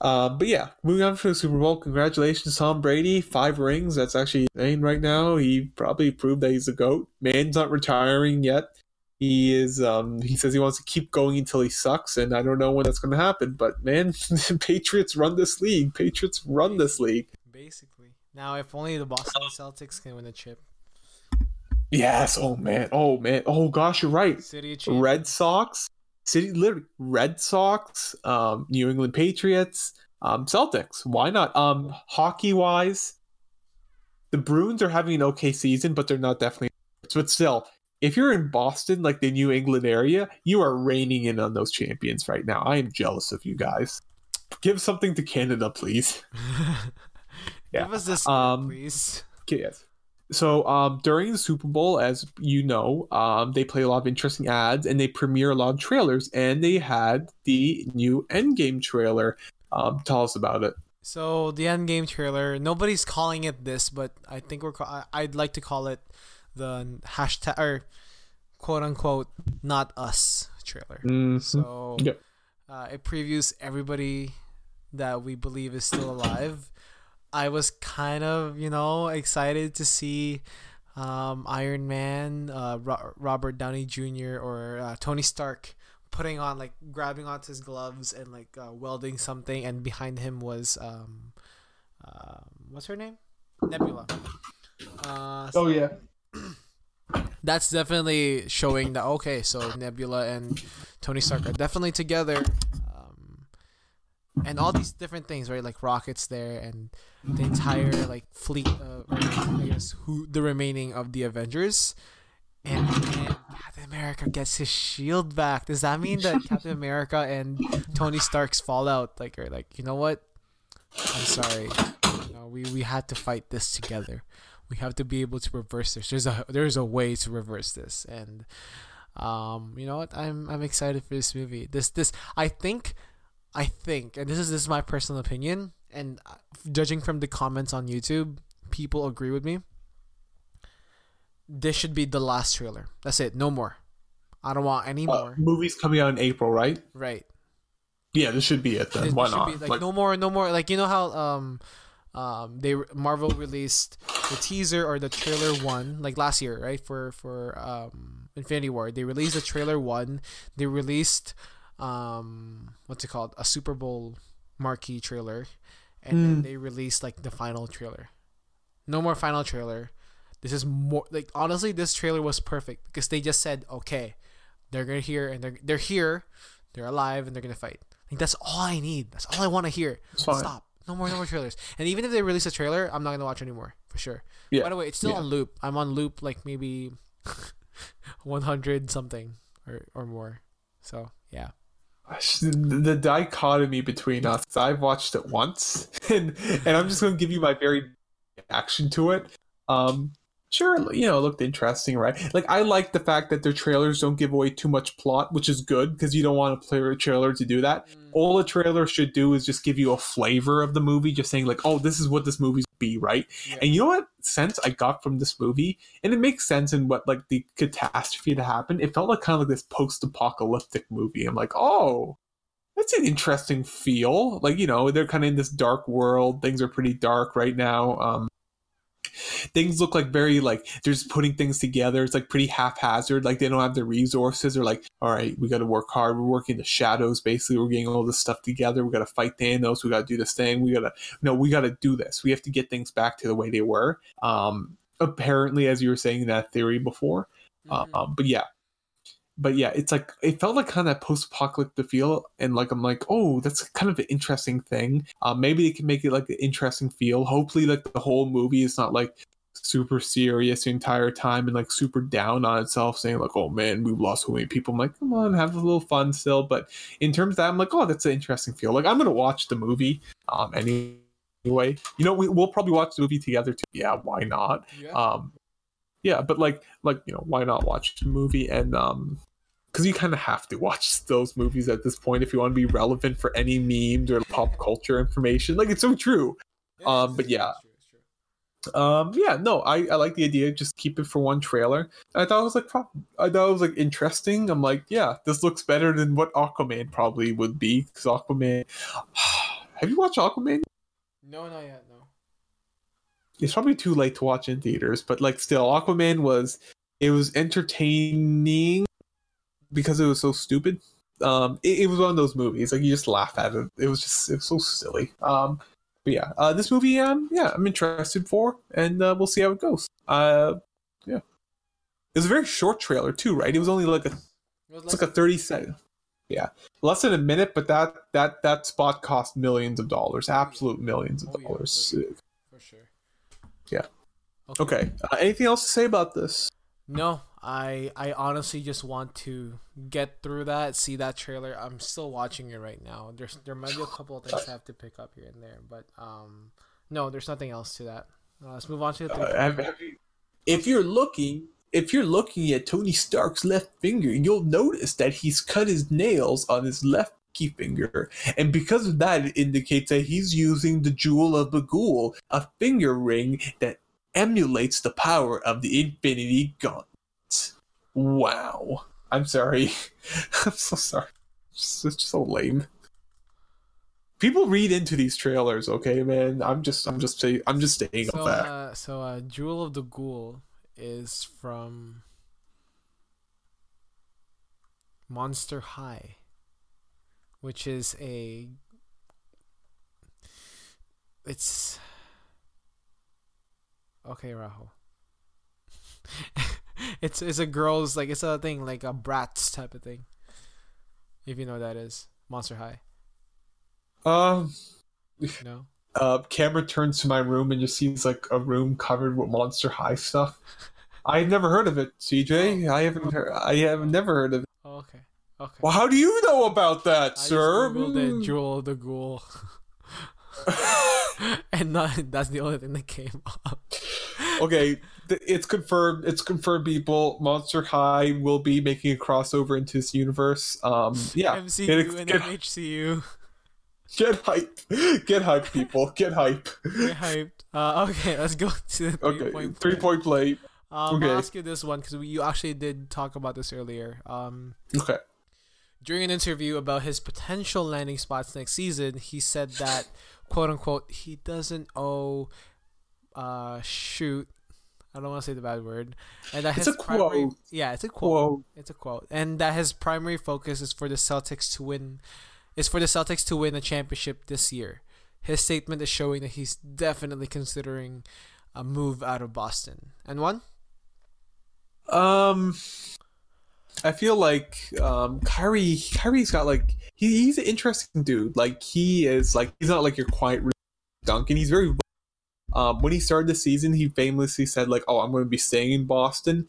Um, but yeah, moving on to the Super Bowl. Congratulations, Tom Brady. Five rings. That's actually insane right now. He probably proved that he's a goat. Man's not retiring yet. He is. Um, he says he wants to keep going until he sucks, and I don't know when that's going to happen. But man, Patriots run this league. Patriots run this league. Basically. Now, if only the Boston Celtics can win a chip. Yes. Oh man. Oh man. Oh gosh, you're right. City. Red Sox, City, literally Red Sox, um, New England Patriots, um, Celtics. Why not? Um, hockey wise, the Bruins are having an okay season, but they're not definitely. But still, if you're in Boston, like the New England area, you are reigning in on those champions right now. I am jealous of you guys. Give something to Canada, please. Yeah. Give us this, Um, please. Yes. So um, during the Super Bowl, as you know, um, they play a lot of interesting ads and they premiere a lot of trailers. And they had the new Endgame trailer. Um, tell us about it. So the Endgame trailer, nobody's calling it this, but I think we're. I'd like to call it the hashtag or quote unquote not us trailer. Mhm. So uh, it previews everybody that we believe is still alive. I was kind of you know excited to see um, Iron Man, uh, Ro- Robert Downey Jr. or uh, Tony Stark putting on like grabbing onto his gloves and like uh, welding something, and behind him was um, uh, what's her name? Nebula. Uh, Oh yeah. that's definitely showing that okay, so Nebula and Tony Stark are definitely together. And all these different things, right? Like rockets there, and the entire like fleet, of or, I guess who the remaining of the Avengers, and then Captain America gets his shield back. Does that mean that Captain America and Tony Stark's fallout, like, are like, you know what? I'm sorry, you know, we we had to fight this together. We have to be able to reverse this. There's a there's a way to reverse this, and um, you know what? I'm I'm excited for this movie. This this I think, I think, and this is this is my personal opinion, and uh, judging from the comments on YouTube, people agree with me. This should be the last trailer. That's it. No more. I don't want any Uh, more. movies coming out in April, right? right. Yeah, this should be it then. This- Why not? be, like, Like, no more, no more. Like you know how um, um, they Marvel released the teaser or the trailer one like last year, right? For for um, Infinity War, they released the trailer one. They released um, what's it called? A Super Bowl marquee trailer, and then Mm. they released like the final trailer. No more final trailer. This is more like honestly, this trailer was perfect because they just said, okay, they're gonna hear and they're they're here, they're alive and they're gonna fight. Like that's all I need. That's all I want to hear. Stop. No more, no more trailers. And even if they release a trailer, I'm not gonna watch anymore for sure. Yeah. By the way, it's still Yeah. on loop. I'm on loop like maybe 100 something or or more. So yeah. The dichotomy between us. I've watched it once, and and I'm just gonna give you my very reaction to it. Um, sure, you know, it looked interesting, right? Like I like the fact that their trailers don't give away too much plot, which is good because you don't want a player trailer to do that. All a trailer should do is just give you a flavor of the movie, just saying like, oh, this is what this movie's be, right? Yeah. And you know what sense I got from this movie, and it makes sense in what like the catastrophe that happened. It felt like kind of like this post-apocalyptic movie. I'm like, oh, that's an interesting feel. Like you know, they're kind of in this dark world. Things are pretty dark right now. Um, things look like very like they're just putting things together. It's like pretty haphazard. Like they don't have the resources. They're like, all right, we got to work hard. We're working in the shadows. Basically, we're getting all this stuff together. We got to fight Thanos. We got to do this thing. We got to no, we got to do this. We have to get things back to the way they were. Um, apparently, as you were saying that theory before. Mhm. Um, but yeah, but yeah, it's like it felt like kind of post-apocalyptic feel, and like I'm like, oh, that's kind of an interesting thing. Uh, maybe they can make it like an interesting feel. Hopefully, like the whole movie is not like super serious the entire time and like super down on itself, saying like, oh man, we've lost so many people. I'm like, come on, have a little fun still. But in terms of that, I'm like, oh, that's an interesting feel. Like I'm gonna watch the movie. Um, anyway, you know, we, we'll probably watch the movie together too. Yeah, why not? yeah. um yeah but like like you know why not watch the movie and um because you kind of have to watch those movies at this point if you want to be relevant for any memes or pop culture information like it's so true um, but yeah. um yeah no i i like the idea just keep it for one trailer i thought it was like i thought it was like interesting i'm like yeah this looks better than what aquaman probably would be because aquaman have you watched aquaman No, not yet. No. It's probably too late to watch in theaters, but like still, Aquaman was it was entertaining because it was so stupid. Um, it, it was one of those movies like you just laugh at it. It was just it was so silly. Um, but yeah, uh, this movie, um, yeah, I'm interested for, and uh, we'll see how it goes. Uh, yeah, it was a very short trailer too, right? It was only like a it's like a 30 second yeah less than a minute but that that that spot cost millions of dollars absolute millions of Oh, yeah, dollars for for sure. Yeah. Okay. Uh, anything else to say about this? No, I I honestly just want to get through that, see that trailer. I'm still watching it right now. There's there might be a couple of things I have to pick up here and there, but um, no, there's nothing else to that. Uh, let's move on to the. Uh, have- have you- if you're looking, if you're looking at Tony Stark's left finger, you'll notice that he's cut his nails on his left finger, and because of that, it indicates that he's using the Jewel of the Ghoul, a finger ring that emulates the power of the Infinity Gauntlet. Wow. I'm sorry. I'm so sorry. It's just so lame. People read into these trailers, okay, man. I'm just, I'm just, say, I'm just staying so that. uh, so uh, Jewel of the Ghoul is from Monster High, which is a it's okay, Rahul. it's it's a girls like it's a thing like a brats type of thing. If you know what that is Monster High. Um, No. uh, camera turns to my room and just sees like a room covered with Monster High stuff. I've never heard of it, CJ. I haven't. Heard, I have never heard of it. Oh, okay. Okay. Well, how do you know about that, I just sir? googled it, Hmm. Jewel the Ghoul, and not, that's the only thing that came up. okay, it's confirmed. It's confirmed. People, Monster High will be making a crossover into this universe. Um, yeah, MCU get, and get, MHCU. get hype, get hype, people, get hype. Get hyped. Uh, okay, let's go to the three Okay, point three point play. Um, okay. I'll ask you this one because you actually did talk about this earlier. Um, Okay, during an interview about his potential landing spots next season, he said that quote unquote he doesn't owe uh shoot I don't want to say the bad word. And that It's his a primary quote. Yeah, it's a quote. whoa, It's a quote. And that his primary focus is for the Celtics to win is for the Celtics to win a championship this year. His statement is showing that he's definitely considering a move out of Boston. And one? Um, I feel like um Kyrie Kyrie's got like he, he's an interesting dude. Like he is like he's not like your quiet Duncan. He's very um when he started the season, he famously said like, "Oh, I'm going to be staying in Boston."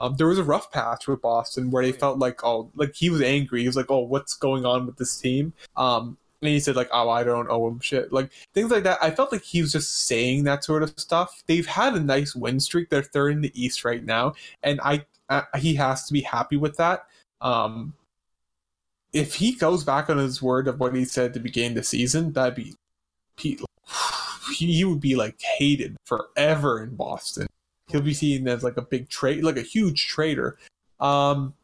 Um, there was a rough patch with Boston where they felt like, oh, like he was angry. He was like, "Oh, what's going on with this team?" Um, and he said like, "Oh, I don't owe him shit." Like things like that. I felt like he was just saying that sort of stuff. They've had a nice win streak. They're third in the East right now, and I uh, he has to be happy with that. Um, if he goes back on his word of what he said at the beginning of the season, that'd be he, he would be like hated forever in Boston. He'll be seen as like a big trade, like a huge trader. Um,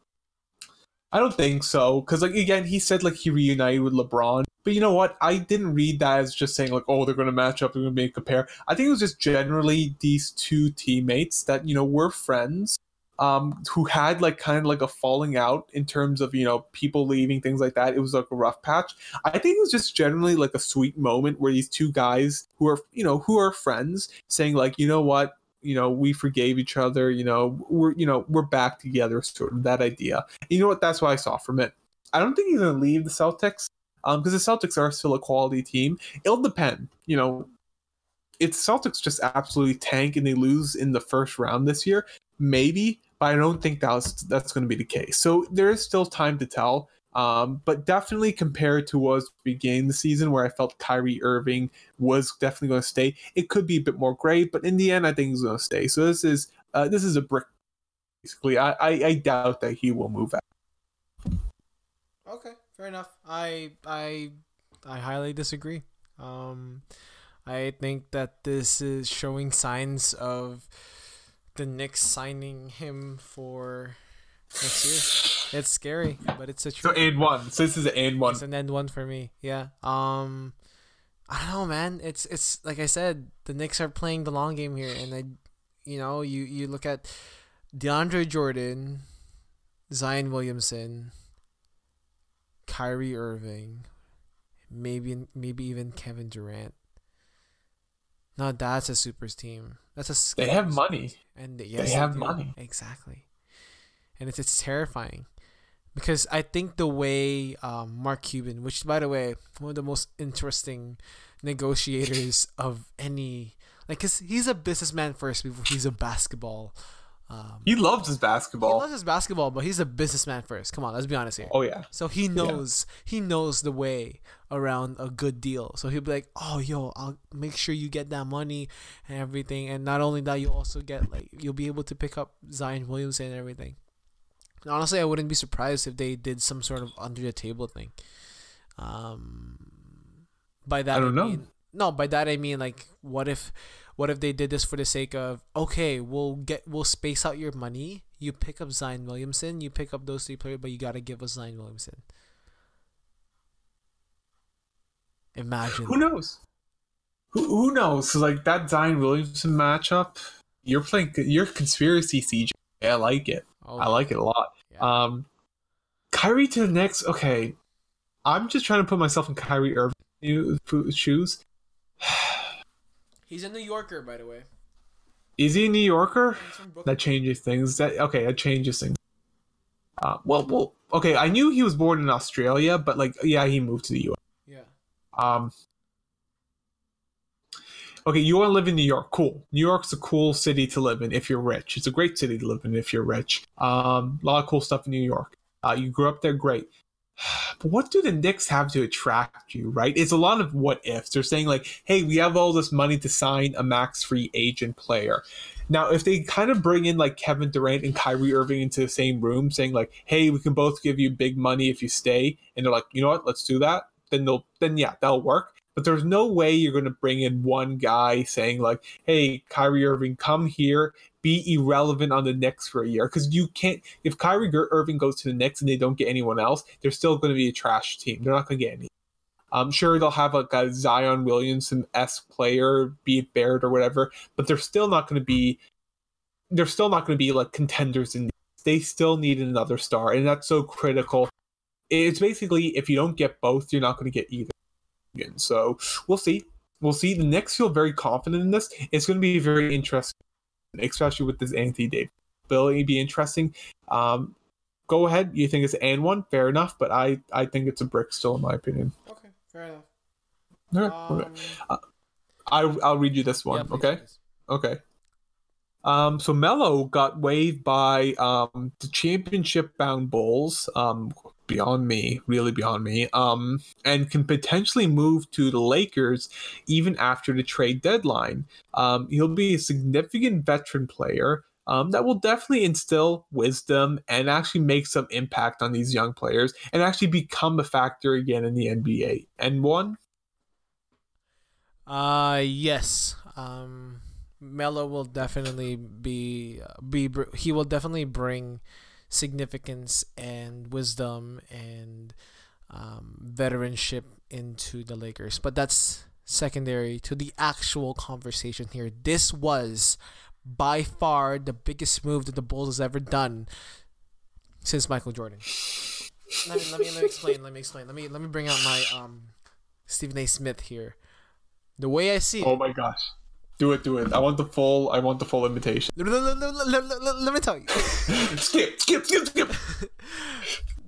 I don't think so because like again, he said like he reunited with LeBron, but you know what? I didn't read that as just saying like, oh, they're going to match up, they're going to a compare. I think it was just generally these two teammates that you know were friends um, who had like kind of like a falling out in terms of you know people leaving things like that. It was like a rough patch. I think it was just generally like a sweet moment where these two guys who are you know who are friends saying like you know what you know we forgave each other you know we're you know we're back together sort of that idea. You know what? That's what I saw from it. I don't think he's gonna leave the Celtics um because the Celtics are still a quality team. It'll depend. You know, if Celtics just absolutely tank and they lose in the first round this year, maybe, but I don't think that's that's going to be the case. So there is still time to tell. Um, but definitely compared to was beginning the season where I felt Kyrie Irving was definitely going to stay, it could be a bit more gray, but in the end, I think he's going to stay. So this is uh, this is a brick. Basically, I, I I doubt that he will move out. Okay, fair enough. I I I highly disagree. Um, I think that this is showing signs of the Knicks signing him for next year. It's scary, but it's a true. So and one. So this is an and one. It's an end one for me. Yeah. Um, I don't know, man. It's it's like I said, the Knicks are playing the long game here, and I, you know, you you look at DeAndre Jordan, Zion Williamson, Kyrie Irving, maybe maybe even Kevin Durant. No, that's a supers team. That's a They have money. and yes, they have do. money. exactly, and it's it's terrifying because I think the way um, Mark Cuban, which by the way, one of the most interesting negotiators of any, like, cause he's a businessman first before he's a basketball. Um, He loves his basketball. he loves his basketball, but he's a businessman first. Come on, let's be honest here. oh yeah. So he knows he knows the way around a good deal. So he'll be like, "Oh, yo, I'll make sure you get that money and everything. And not only that, you'll also get like you'll be able to pick up Zion Williamson and everything." And honestly, I wouldn't be surprised if they did some sort of under the table thing. Um, by that I don't know. mean no, by that I mean like, what if, what if they did this for the sake of okay, we'll get we'll space out your money. You pick up Zion Williamson, you pick up those three players, but you gotta give us Zion Williamson. Imagine. Who knows? Who, who knows? like that Zion Williamson matchup, you're playing. You're conspiracy CJ. I like it. Oh, I like it a lot. yeah. Um, Kyrie to the Knicks. Okay, I'm just trying to put myself in Kyrie Irving shoes. He's a New Yorker, by the way. Is he a New Yorker? That changes things. That okay, that changes things. Uh, well, well, okay. I knew he was born in Australia, but like, yeah, he moved to the U.S. Yeah. Um. Okay, you want to live in New York? Cool. New York's a cool city to live in if you're rich. It's a great city to live in if you're rich. Um, a lot of cool stuff in New York. Uh, you grew up there, great. But what do the Knicks have to attract you, right? It's a lot of what ifs. They're saying, like, hey, we have all this money to sign a max free agent player. Now, if they kind of bring in like Kevin Durant and Kyrie Irving into the same room, saying like, "Hey, we can both give you big money if you stay," and they're like, "You know what? Let's do that." Then they'll, then yeah, that'll work. But there's no way you're going to bring in one guy saying like, "Hey, Kyrie Irving, come here, be irrelevant on the Knicks for a year," because you can't. If Kyrie Irving goes to the Knicks and they don't get anyone else, they're still going to be a trash team. They're not going to get any. I'm sure they'll have like a Zion Williamson s player, be it Barrett or whatever, but they're still not going to be. They're still not going to be like contenders in. They still need another star, and that's so critical. It's basically if you don't get both, you're not going to get either. So we'll see. We'll see. The Knicks feel very confident in this. It's going to be very interesting, especially with this Anthony Davis. Ability be interesting. Um, go ahead. You think it's an one? Fair enough. But I, I think it's a brick still, in my opinion. Okay, fair enough. All right. Uh, I, I'll read you this one. yeah, okay. please. Okay. Um, so Melo got waived by um, the championship bound Bulls. Um, beyond me, really beyond me. Um, and can potentially move to the Lakers even after the trade deadline. Um, he'll be a significant veteran player. Um, that will definitely instill wisdom and actually make some impact on these young players and actually become a factor again in the NBA. And one, Uh yes. Um Melo will definitely be be he will definitely bring significance and wisdom and um, veteranship into the Lakers. But that's secondary to the actual conversation here. This was by far the biggest move that the Bulls has ever done since Michael Jordan. Let me, let me let me explain. Let me explain. Let me let me bring out my um Stephen A. Smith here. The way I see it, oh my gosh, do it, do it. I want the full. I want the full invitation. let, let- let- let- me tell you. skip, skip, skip, skip.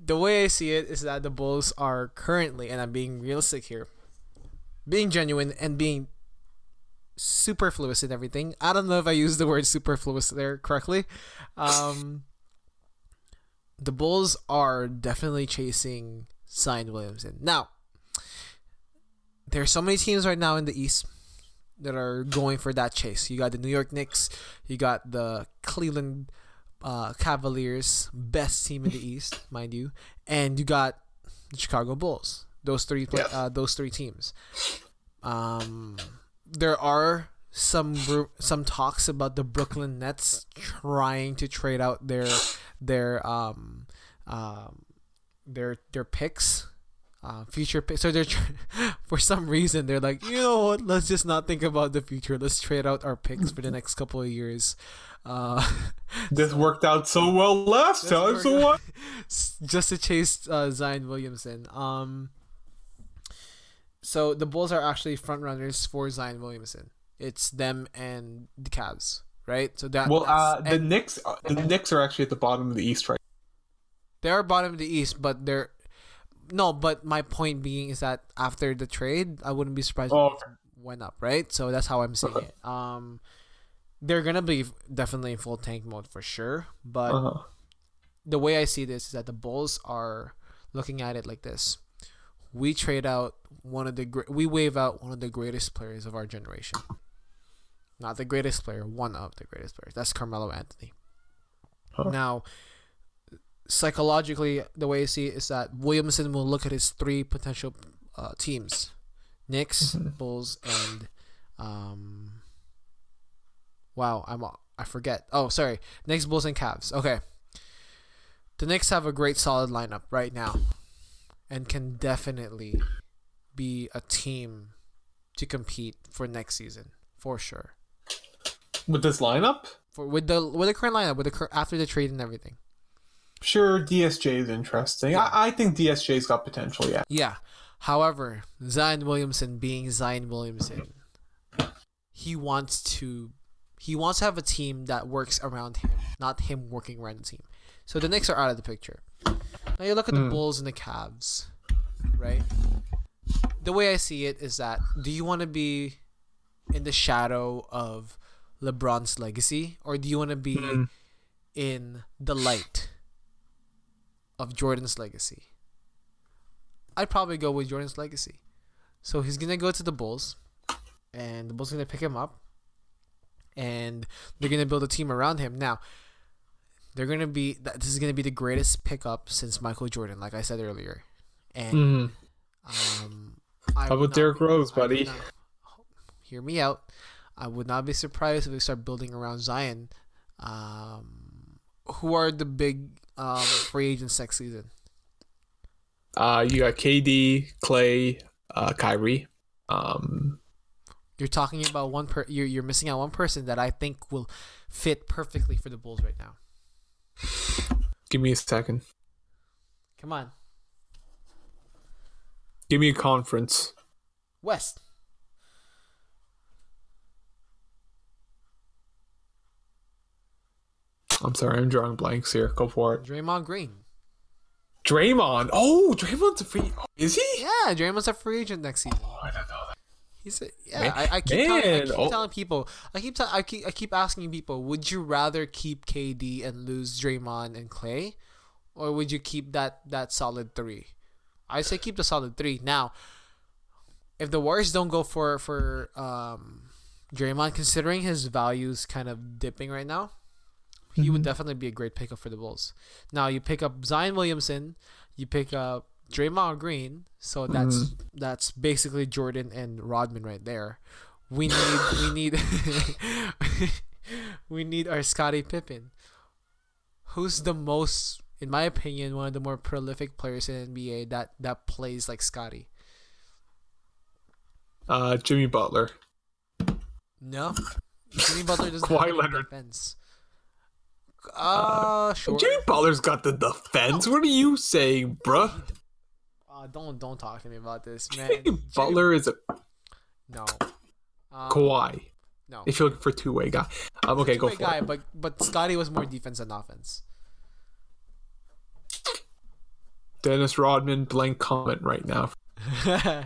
the way I see it is that the Bulls are currently, and I'm being realistic here, being genuine and being superfluous in everything. I don't know if I used the word superfluous there correctly. Um, the Bulls are definitely chasing Zion Williamson. Now, there are so many teams right now in the East that are going for that chase. You got the New York Knicks, you got the Cleveland uh, Cavaliers, best team in the East, mind you, and you got the Chicago Bulls. Those three, pla- Yes. uh, those three teams. Um, there are some some talks about the Brooklyn Nets trying to trade out their their um um their their picks. Uh, future picks. So they're tr- for some reason they're like, you know what? Let's just not think about the future. Let's trade out our picks for the next couple of years. Uh, This worked out so well last time. So what? just to chase uh, Zion Williamson. Um, so the Bulls are actually front runners for Zion Williamson. It's them and the Cavs, right? So that Well, uh, the and Knicks. uh, The Knicks are actually at the bottom of the East right. they're bottom of the East, but they're no. But my point being is that after the trade, I wouldn't be surprised Oh, if it went up, right? So that's how I'm seeing Okay. it. Um, they're gonna be definitely in full tank mode for sure, but Uh-huh. the way I see this is that the Bulls are looking at it like this: we trade out one of the gre- we waive out one of the greatest players of our generation. Not the greatest player, one of the greatest players. That's Carmelo Anthony. Huh. Now, psychologically, the way I see it is that Williamson will look at his three potential uh, teams: Knicks, Bulls, and um. Wow, I'm I forget. Oh, sorry, Knicks, Bulls, and Cavs. Okay. The Knicks have a great solid lineup right now and can definitely be a team to compete for next season for sure. With this lineup, For with the with the current lineup, with the after the trade and everything. Sure, DSJ is interesting. I, I think DSJ's got potential. Yeah. Yeah. However, Zion Williamson being Zion Williamson, he wants to He wants to have a team that works around him, not him working around the team. So the Knicks are out of the picture. Now you look at the Mm. Bulls and the Cavs, right? The way I see it is that do you want to be in the shadow of LeBron's legacy or do you want to be Mm. in the light of Jordan's legacy? I'd probably go with Jordan's legacy. So he's gonna go to the Bulls, and the Bulls are gonna pick him up, and they're gonna build a team around him. Now, they're gonna be that this is gonna be the greatest pickup since Michael Jordan, like I said earlier, and Mhm. um, I How about Derrick Rose, buddy? not- hear me out. I would not be surprised if we start building around Zion. Um, who are the big um, free agents next season? Uh, you got KD, Klay, uh, Kyrie. Um, You're talking about one per. You're you're missing out one person that I think will fit perfectly for the Bulls right now. give me a second. Come on, Give me a conference. West. I'm sorry, I'm drawing blanks here. Go for it. Draymond Green. Draymond. Oh, Draymond's a free. Oh, is he? Yeah, Draymond's a free agent next season. Oh, I don't know that. He's a, yeah. Man- I, I keep, telling, I keep oh. telling people. I keep, tell I keep I keep asking people. Would you rather keep KD and lose Draymond and Klay, or would you keep that that solid three? I say keep the solid three. Now, if the Warriors don't go for for um, Draymond, considering his values kind of dipping right now, he would definitely be a great pickup for the Bulls. Now you pick up Zion Williamson, you pick up Draymond Green, so that's that's basically Jordan and Rodman right there. We need we need we need our Scottie Pippen, who's the most, in my opinion, one of the more prolific players in NBA that that plays like Scottie. Uh, Jimmy Butler. No, Jimmy Butler doesn't Kawhi have Leonard. defense. Uh, sure. Jimmy Butler's got the defense. What are you saying, bruh? Uh, don't don't talk to me about this, man. Jimmy Jimmy- Butler is a no. Um, Kawhi. No. If you're looking for two way guy, um, okay, go for guy, it. but but Scottie was more defense than offense. Dennis Rodman, blank comment right now.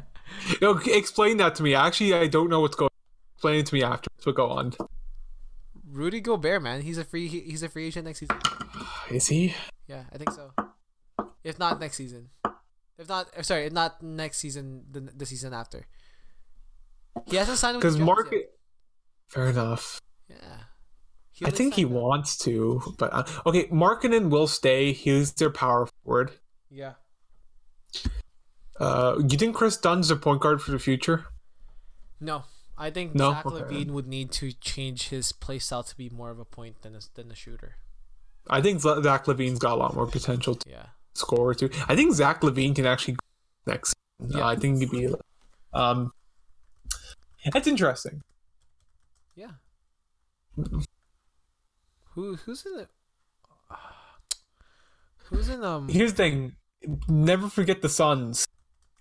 Yo, explain that to me. Actually, I don't know what's going. Explain it to me after. So go on. Rudy Gobert, man, he's a free he- he's a free agent next season. Is he? Yeah, I think so. If not next season, if not, uh, sorry, if not next season, the the season after. He hasn't signed with Because market. Fair enough. Yeah. I think he wants to, but uh, okay. Markkanen will stay. He's their power forward. Yeah. Uh, you think Kris Dunn's a point guard for the future? No, I think No? Zach Okay. LaVine would need to change his play style to be more of a point than a, than a shooter. I think Zach LaVine's got a lot more potential to Yeah. score too. I think Zach LaVine can actually next. Yeah. Uh, I think he'd be. Um, that's interesting. Yeah. Who who's in it? Who's in um? Here's the thing: never forget the Suns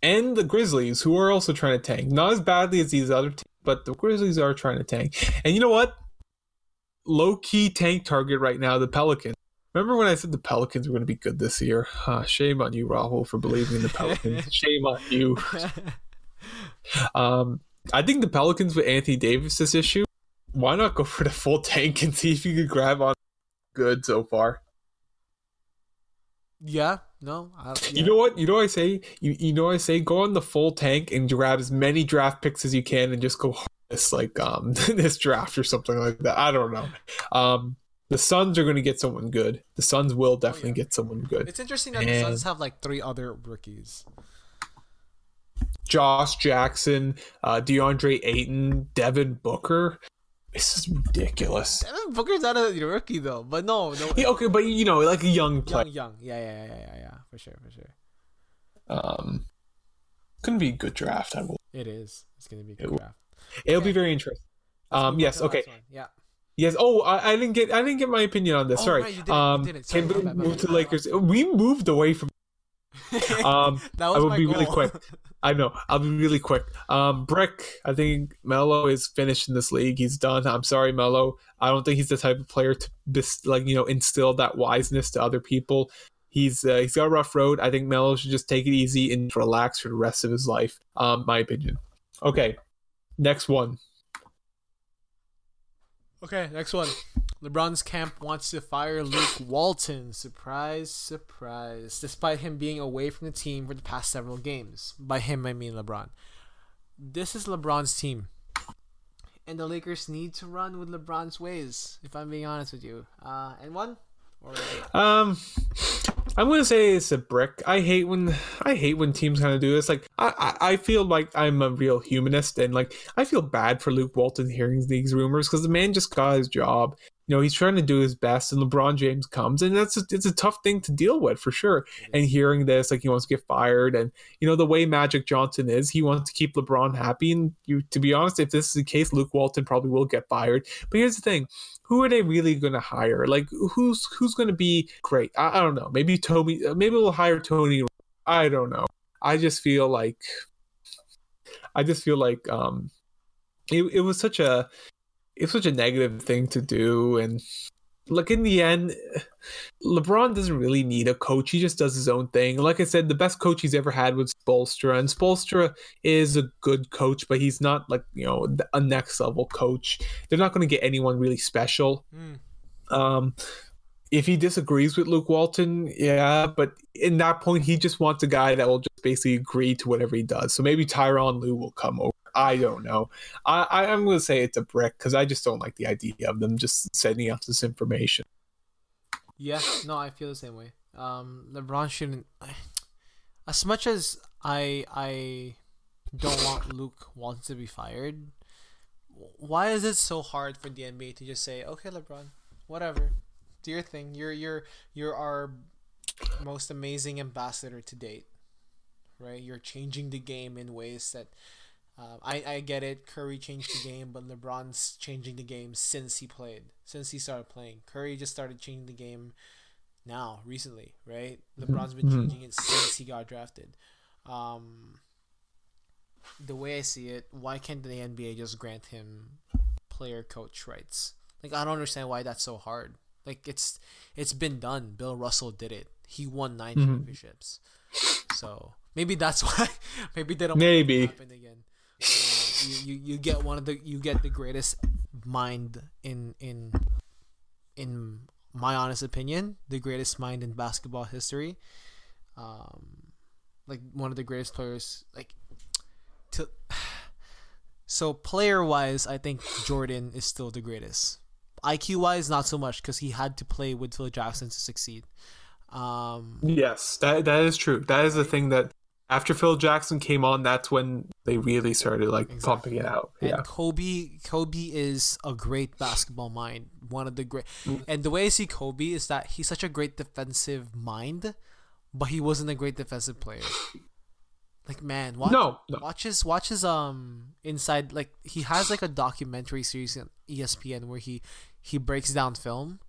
and the Grizzlies, who are also trying to tank. Not as badly as these other teams, but the Grizzlies are trying to tank. And you know what? Low key tank target right now, the Pelicans. Remember when I said the Pelicans were going to be good this year? Huh, shame on you, Rahul, for believing in the Pelicans. shame on you. Um, I think the Pelicans with Anthony Davis this issue. Why not go for the full tank and see if you could grab on good so far? yeah. No. I, You know what? You know what I say? You, you know what I say? Go on the full tank and grab as many draft picks as you can and just go this like um this draft or something like that. I don't know. Um the Suns are gonna get someone good. The Suns will definitely yeah. get someone good. It's interesting that the And- Suns have like three other rookies. Josh Jackson, uh DeAndre Ayton, Devin Booker. This is ridiculous. Devin Booker's not a rookie though, but no, no. Yeah, okay, but you know, like a young player. Young, young, yeah, yeah, yeah, yeah, yeah, for sure, for sure. Um gonna be a good draft, I will. It is. It's gonna be a good will. draft. It'll be very interesting. Let's Um yes, okay. Yeah. Yes. Oh, I, I didn't get I didn't get my opinion on this. Oh, Sorry. right, you didn't, you um, didn't. Sorry, can my we move to the Lakers? We moved away from. Um, that I will my be goal. really quick. I know. I'll be really quick. Um, Brick, I think Melo is finished in this league. He's done. I'm sorry, Melo. I don't think he's the type of player to bis- like you know instill that wiseness to other people. He's uh, he's got a rough road. I think Melo should just take it easy and relax for the rest of his life. Um, my opinion. Okay, next one. Okay, next one. LeBron's camp wants to fire Luke Walton. Surprise, surprise. Despite him being away from the team for the past several games. By him, I mean LeBron. This is LeBron's team. And the Lakers need to run with LeBron's ways, if I'm being honest with you. Uh, and one? Or Um, I'm gonna say it's a brick. I hate when I hate when teams kind of do this. Like I, I, I feel like I'm a real humanist, and like I feel bad for Luke Walton hearing these rumors because the man just got his job. You know, he's trying to do his best, and LeBron James comes, and that's a, it's a tough thing to deal with for sure. Mm-hmm. And hearing this, like he wants to get fired, and you know the way Magic Johnson is, he wants to keep LeBron happy. And you, to be honest, if this is the case, Luke Walton probably will get fired. But here's the thing: who are they really going to hire? Like who's who's going to be great? I, I don't know. Maybe Toby. Maybe we'll hire Tony. I don't know. I just feel like I just feel like um it, it was such a it was such a negative thing to do and like in the end LeBron doesn't really need a coach. He just does his own thing. Like I said, the best coach he's ever had was Spoelstra, and Spoelstra is a good coach, but he's not like you know a next level coach. They're not going to get anyone really special. Mm. Um, if he disagrees with Luke Walton, yeah, but in that point, he just wants a guy that will just basically agree to whatever he does. So maybe Tyronn Lue will come over. I don't know. I, I'm going to say it's a brick because I just don't like the idea of them just sending out this information. Yeah, no, I feel the same way. Um, LeBron shouldn't. As much as I I don't want Luke Walton to be fired, why is it so hard for the NBA to just say, "Okay, LeBron, whatever, do your thing. You're you're you're our most amazing ambassador to date, right? You're changing the game in ways that." Uh, I, I get it. Curry changed the game, but LeBron's changing the game since he played, since he started playing. Curry just started changing the game now, recently, right? LeBron's been Mhm. changing it since he got drafted. Um, the way I see it, why can't the NBA just grant him player coach rights? Like I don't understand why that's so hard. Like it's it's been done. Bill Russell did it. He won 9 Mhm. championships. So maybe that's why. maybe they don't want it to Maybe. happen again. You, you you get one of the you get the greatest mind in in in my honest opinion, the greatest mind in basketball history. Um, like one of the greatest players. Like to so player wise, I think Jordan is still the greatest. IQ wise, not so much because he had to play with Phil Jackson to succeed. Um, Yes, that that is true. That is the thing that after Phil Jackson came on, that's when they really started like pumping it out. And Yeah. Kobe, Kobe is a great basketball mind. One of the great, Mm. and the way I see Kobe is that he's such a great defensive mind, but he wasn't a great defensive player. Like man, watch, No, no. watch his watch his um inside. Like he has like a documentary series on ESPN where he he breaks down film.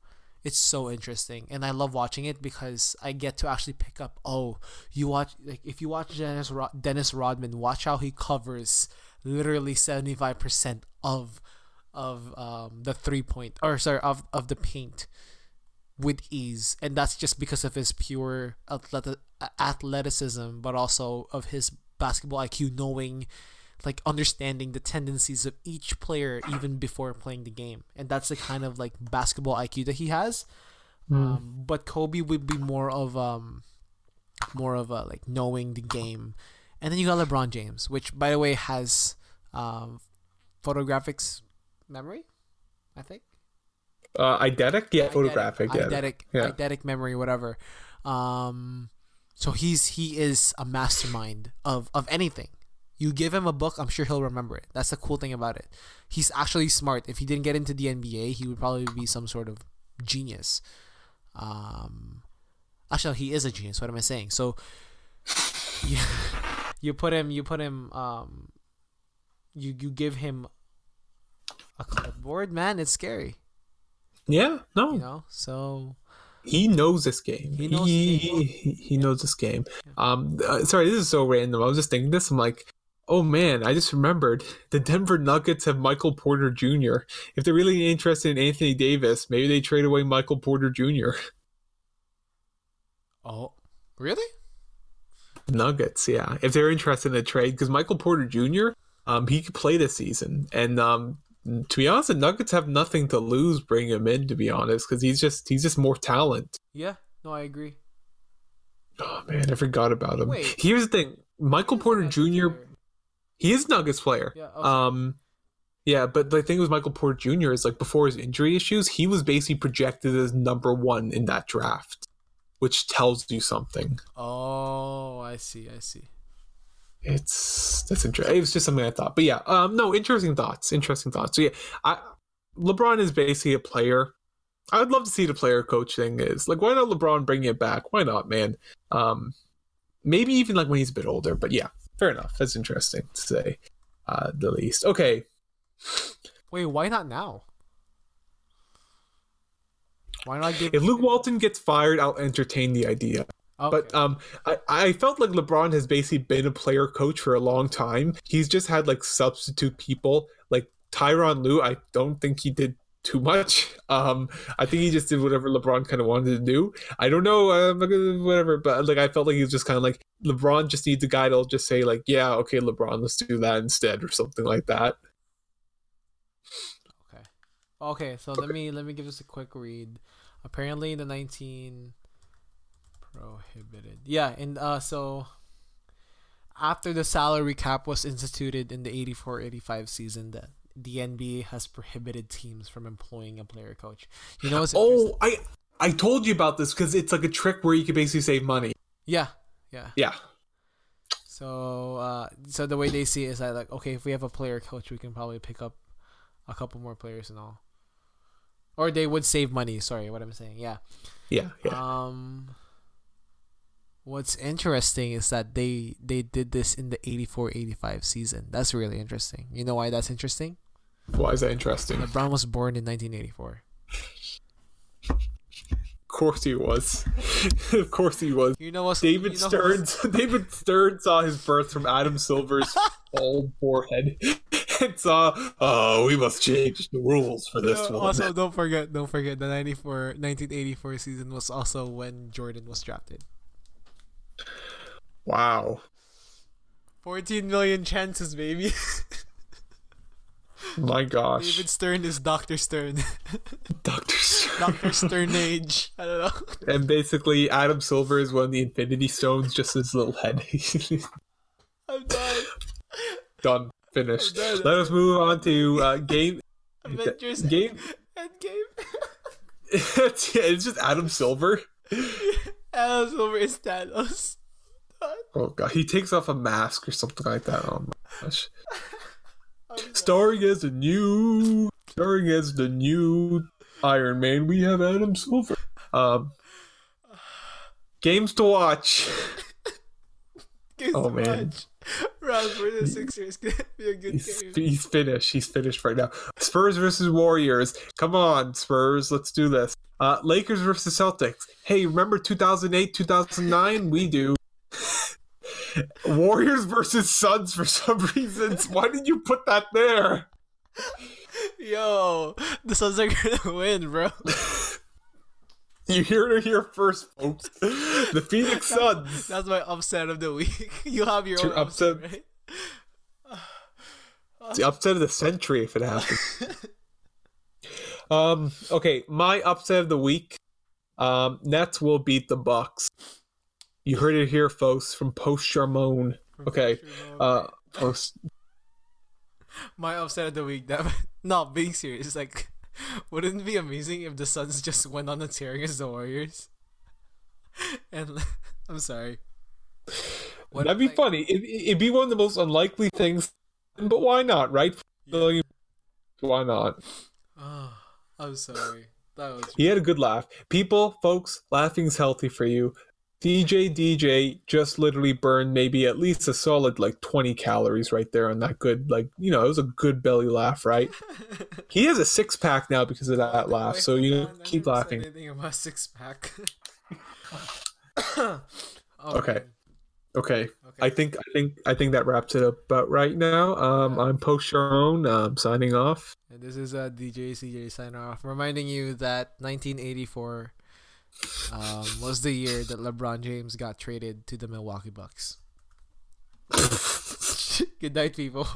It's so interesting, and I love watching it because I get to actually pick up. Oh, you watch like if you watch Dennis Rod- Dennis Rodman, watch how he covers literally seventy five percent of of um the three point or sorry of of the paint with ease, and that's just because of his pure athleti- athleticism, but also of his basketball IQ, knowing like understanding the tendencies of each player even before playing the game, and that's the kind of like basketball IQ that he has. Um, but Kobe would be more of um, more of a like knowing the game, and then you got LeBron James, which by the way has um, photographics memory, I think. Uh, eidetic, yeah, photographic, yeah. eidetic, Yeah. eidetic memory, whatever. Um, so he's he is a mastermind of of anything. You give him a book, I'm sure he'll remember it. That's the cool thing about it. He's actually smart. If he didn't get into the NBA, he would probably be some sort of genius. Um, actually, no, he is a genius. What am I saying? So, you, you put him, you put him, um, you you give him a clipboard, man. It's scary Yeah, no, you know so he knows this game. He He knows he, he, he knows this game. Um, uh, sorry, this is so random. I was just thinking this. I'm like, oh man, I just remembered the Denver Nuggets have Michael Porter Jr. If they're really interested in Anthony Davis, maybe they trade away Michael Porter Jr. Oh, really? Nuggets, yeah. If they're interested in a trade, because Michael Porter Jr. Um, he could play this season, and um, to be honest, the Nuggets have nothing to lose bringing him in. To be honest, because he's just he's just more talent. Yeah. No, I agree. Oh man, I forgot about him. Wait. Here's the thing: Michael Porter Jr. He is Nuggets player. Yeah. Okay. Um, yeah, but the thing with Michael Porter Jr. is like before his injury issues, he was basically projected as number one in that draft, which tells you something. oh, I see. I see. It's that's interesting. It was just something I thought, but yeah, um, no, interesting thoughts. Interesting thoughts. So yeah, I LeBron is basically a player. I would love to see the player coach thing is like, why not LeBron bringing it back? Why not, man? Um, maybe even like when he's a bit older. But yeah, fair enough. That's interesting to say, uh, the least. Okay, Wait, why not now? Why not give? if Luke Walton gets fired, I'll entertain the idea. Okay. But um, I, I felt like LeBron has basically been a player coach for a long time. He's just had like substitute people like Tyronn Lue. I don't think he did too much. Um, I think he just did whatever LeBron kind of wanted to do. I don't know, um, whatever. But like I felt like he was just kind of like LeBron just needs a guy that'll just say like, yeah, okay, LeBron, let's do that instead or something like that. Okay. Okay, so let me let me give this a quick read. Apparently the 19 prohibited. Yeah, and uh so after the salary cap was instituted in the 84-85 season, the the NBA has prohibited teams from employing a player coach. You know what's? Oh, I I told you about this because it's like a trick where you can basically save money. Yeah. Yeah. Yeah. So uh so the way they see it is that like okay, if we have a player coach, we can probably pick up a couple more players and all. Or they would save money, sorry, what I'm saying. Yeah. Yeah. Yeah. Um what's interesting is that they they did this in the 84-85 season. That's really interesting. You know why that's interesting? Why is that interesting? LeBron was born in 1984. Of course he was. of course he was. You know what's David you know Stern. David Stern saw his birth from Adam Silver's bald forehead and saw, "Oh, we must change the rules for this Uh, one." also, don't forget, don't forget the 94, 1984 season was also when Jordan was drafted. wow, 14 million chances, baby. My gosh, David Stern is Dr. Stern. Doctor Stern. Dr. Stern age. I don't know. And basically, Adam Silver is one of the Infinity Stones, just his little head. I'm done. Done. Finished. Done. Let us move on to uh, game. Avengers Game. Endgame. it's, yeah, it's just Adam Silver. Adam Silver is Thanos. Oh god, he takes off a mask or something like that. Oh my gosh. Starring as the new, starring as the new Iron Man, we have Adam Silver. Um, games to watch. Games Oh, to man. watch. For the Sixers gonna be a good He's, game. he's finished. He's finished right now. Spurs versus Warriors. Come on, Spurs. Let's do this. Uh, Lakers versus Celtics. Hey, remember 2008, 2009? We do. Warriors versus Suns for some reason. Why did you put that there? Yo, the Suns are gonna win, bro. You hear it here first, folks. The Phoenix Suns. That's my upset of the week. You have your your upset, upset. right? It's the upset of the century if it happens. um. Okay, my upset of the week. Um. Nets will beat the Bucks. You heard it here, folks, from Post Charmone. Okay. Uh. Post. my upset of the week. That no, being serious, like, wouldn't it be amazing if the Suns just went on a tear against the Warriors? And I'm sorry. What That'd be like- funny. It, it'd be one of the most unlikely things, but why not, right? Yeah. Why not? Oh, I'm sorry. That was He had a good laugh. People, folks, laughing's healthy for you. DJ DJ just literally burned maybe at least a solid like 20 calories right there on that good like you know it was a good belly laugh right? He has a six pack now because of that laugh so you know keep laughing. anything about six pack Okay. okay. I think I think I think that wraps it up about right now. Um I'm Post Sharon um signing off. And this is uh, DJ CJ signing off, reminding you that 1984 um, was the year that LeBron James got traded to the Milwaukee Bucks. Good night, people.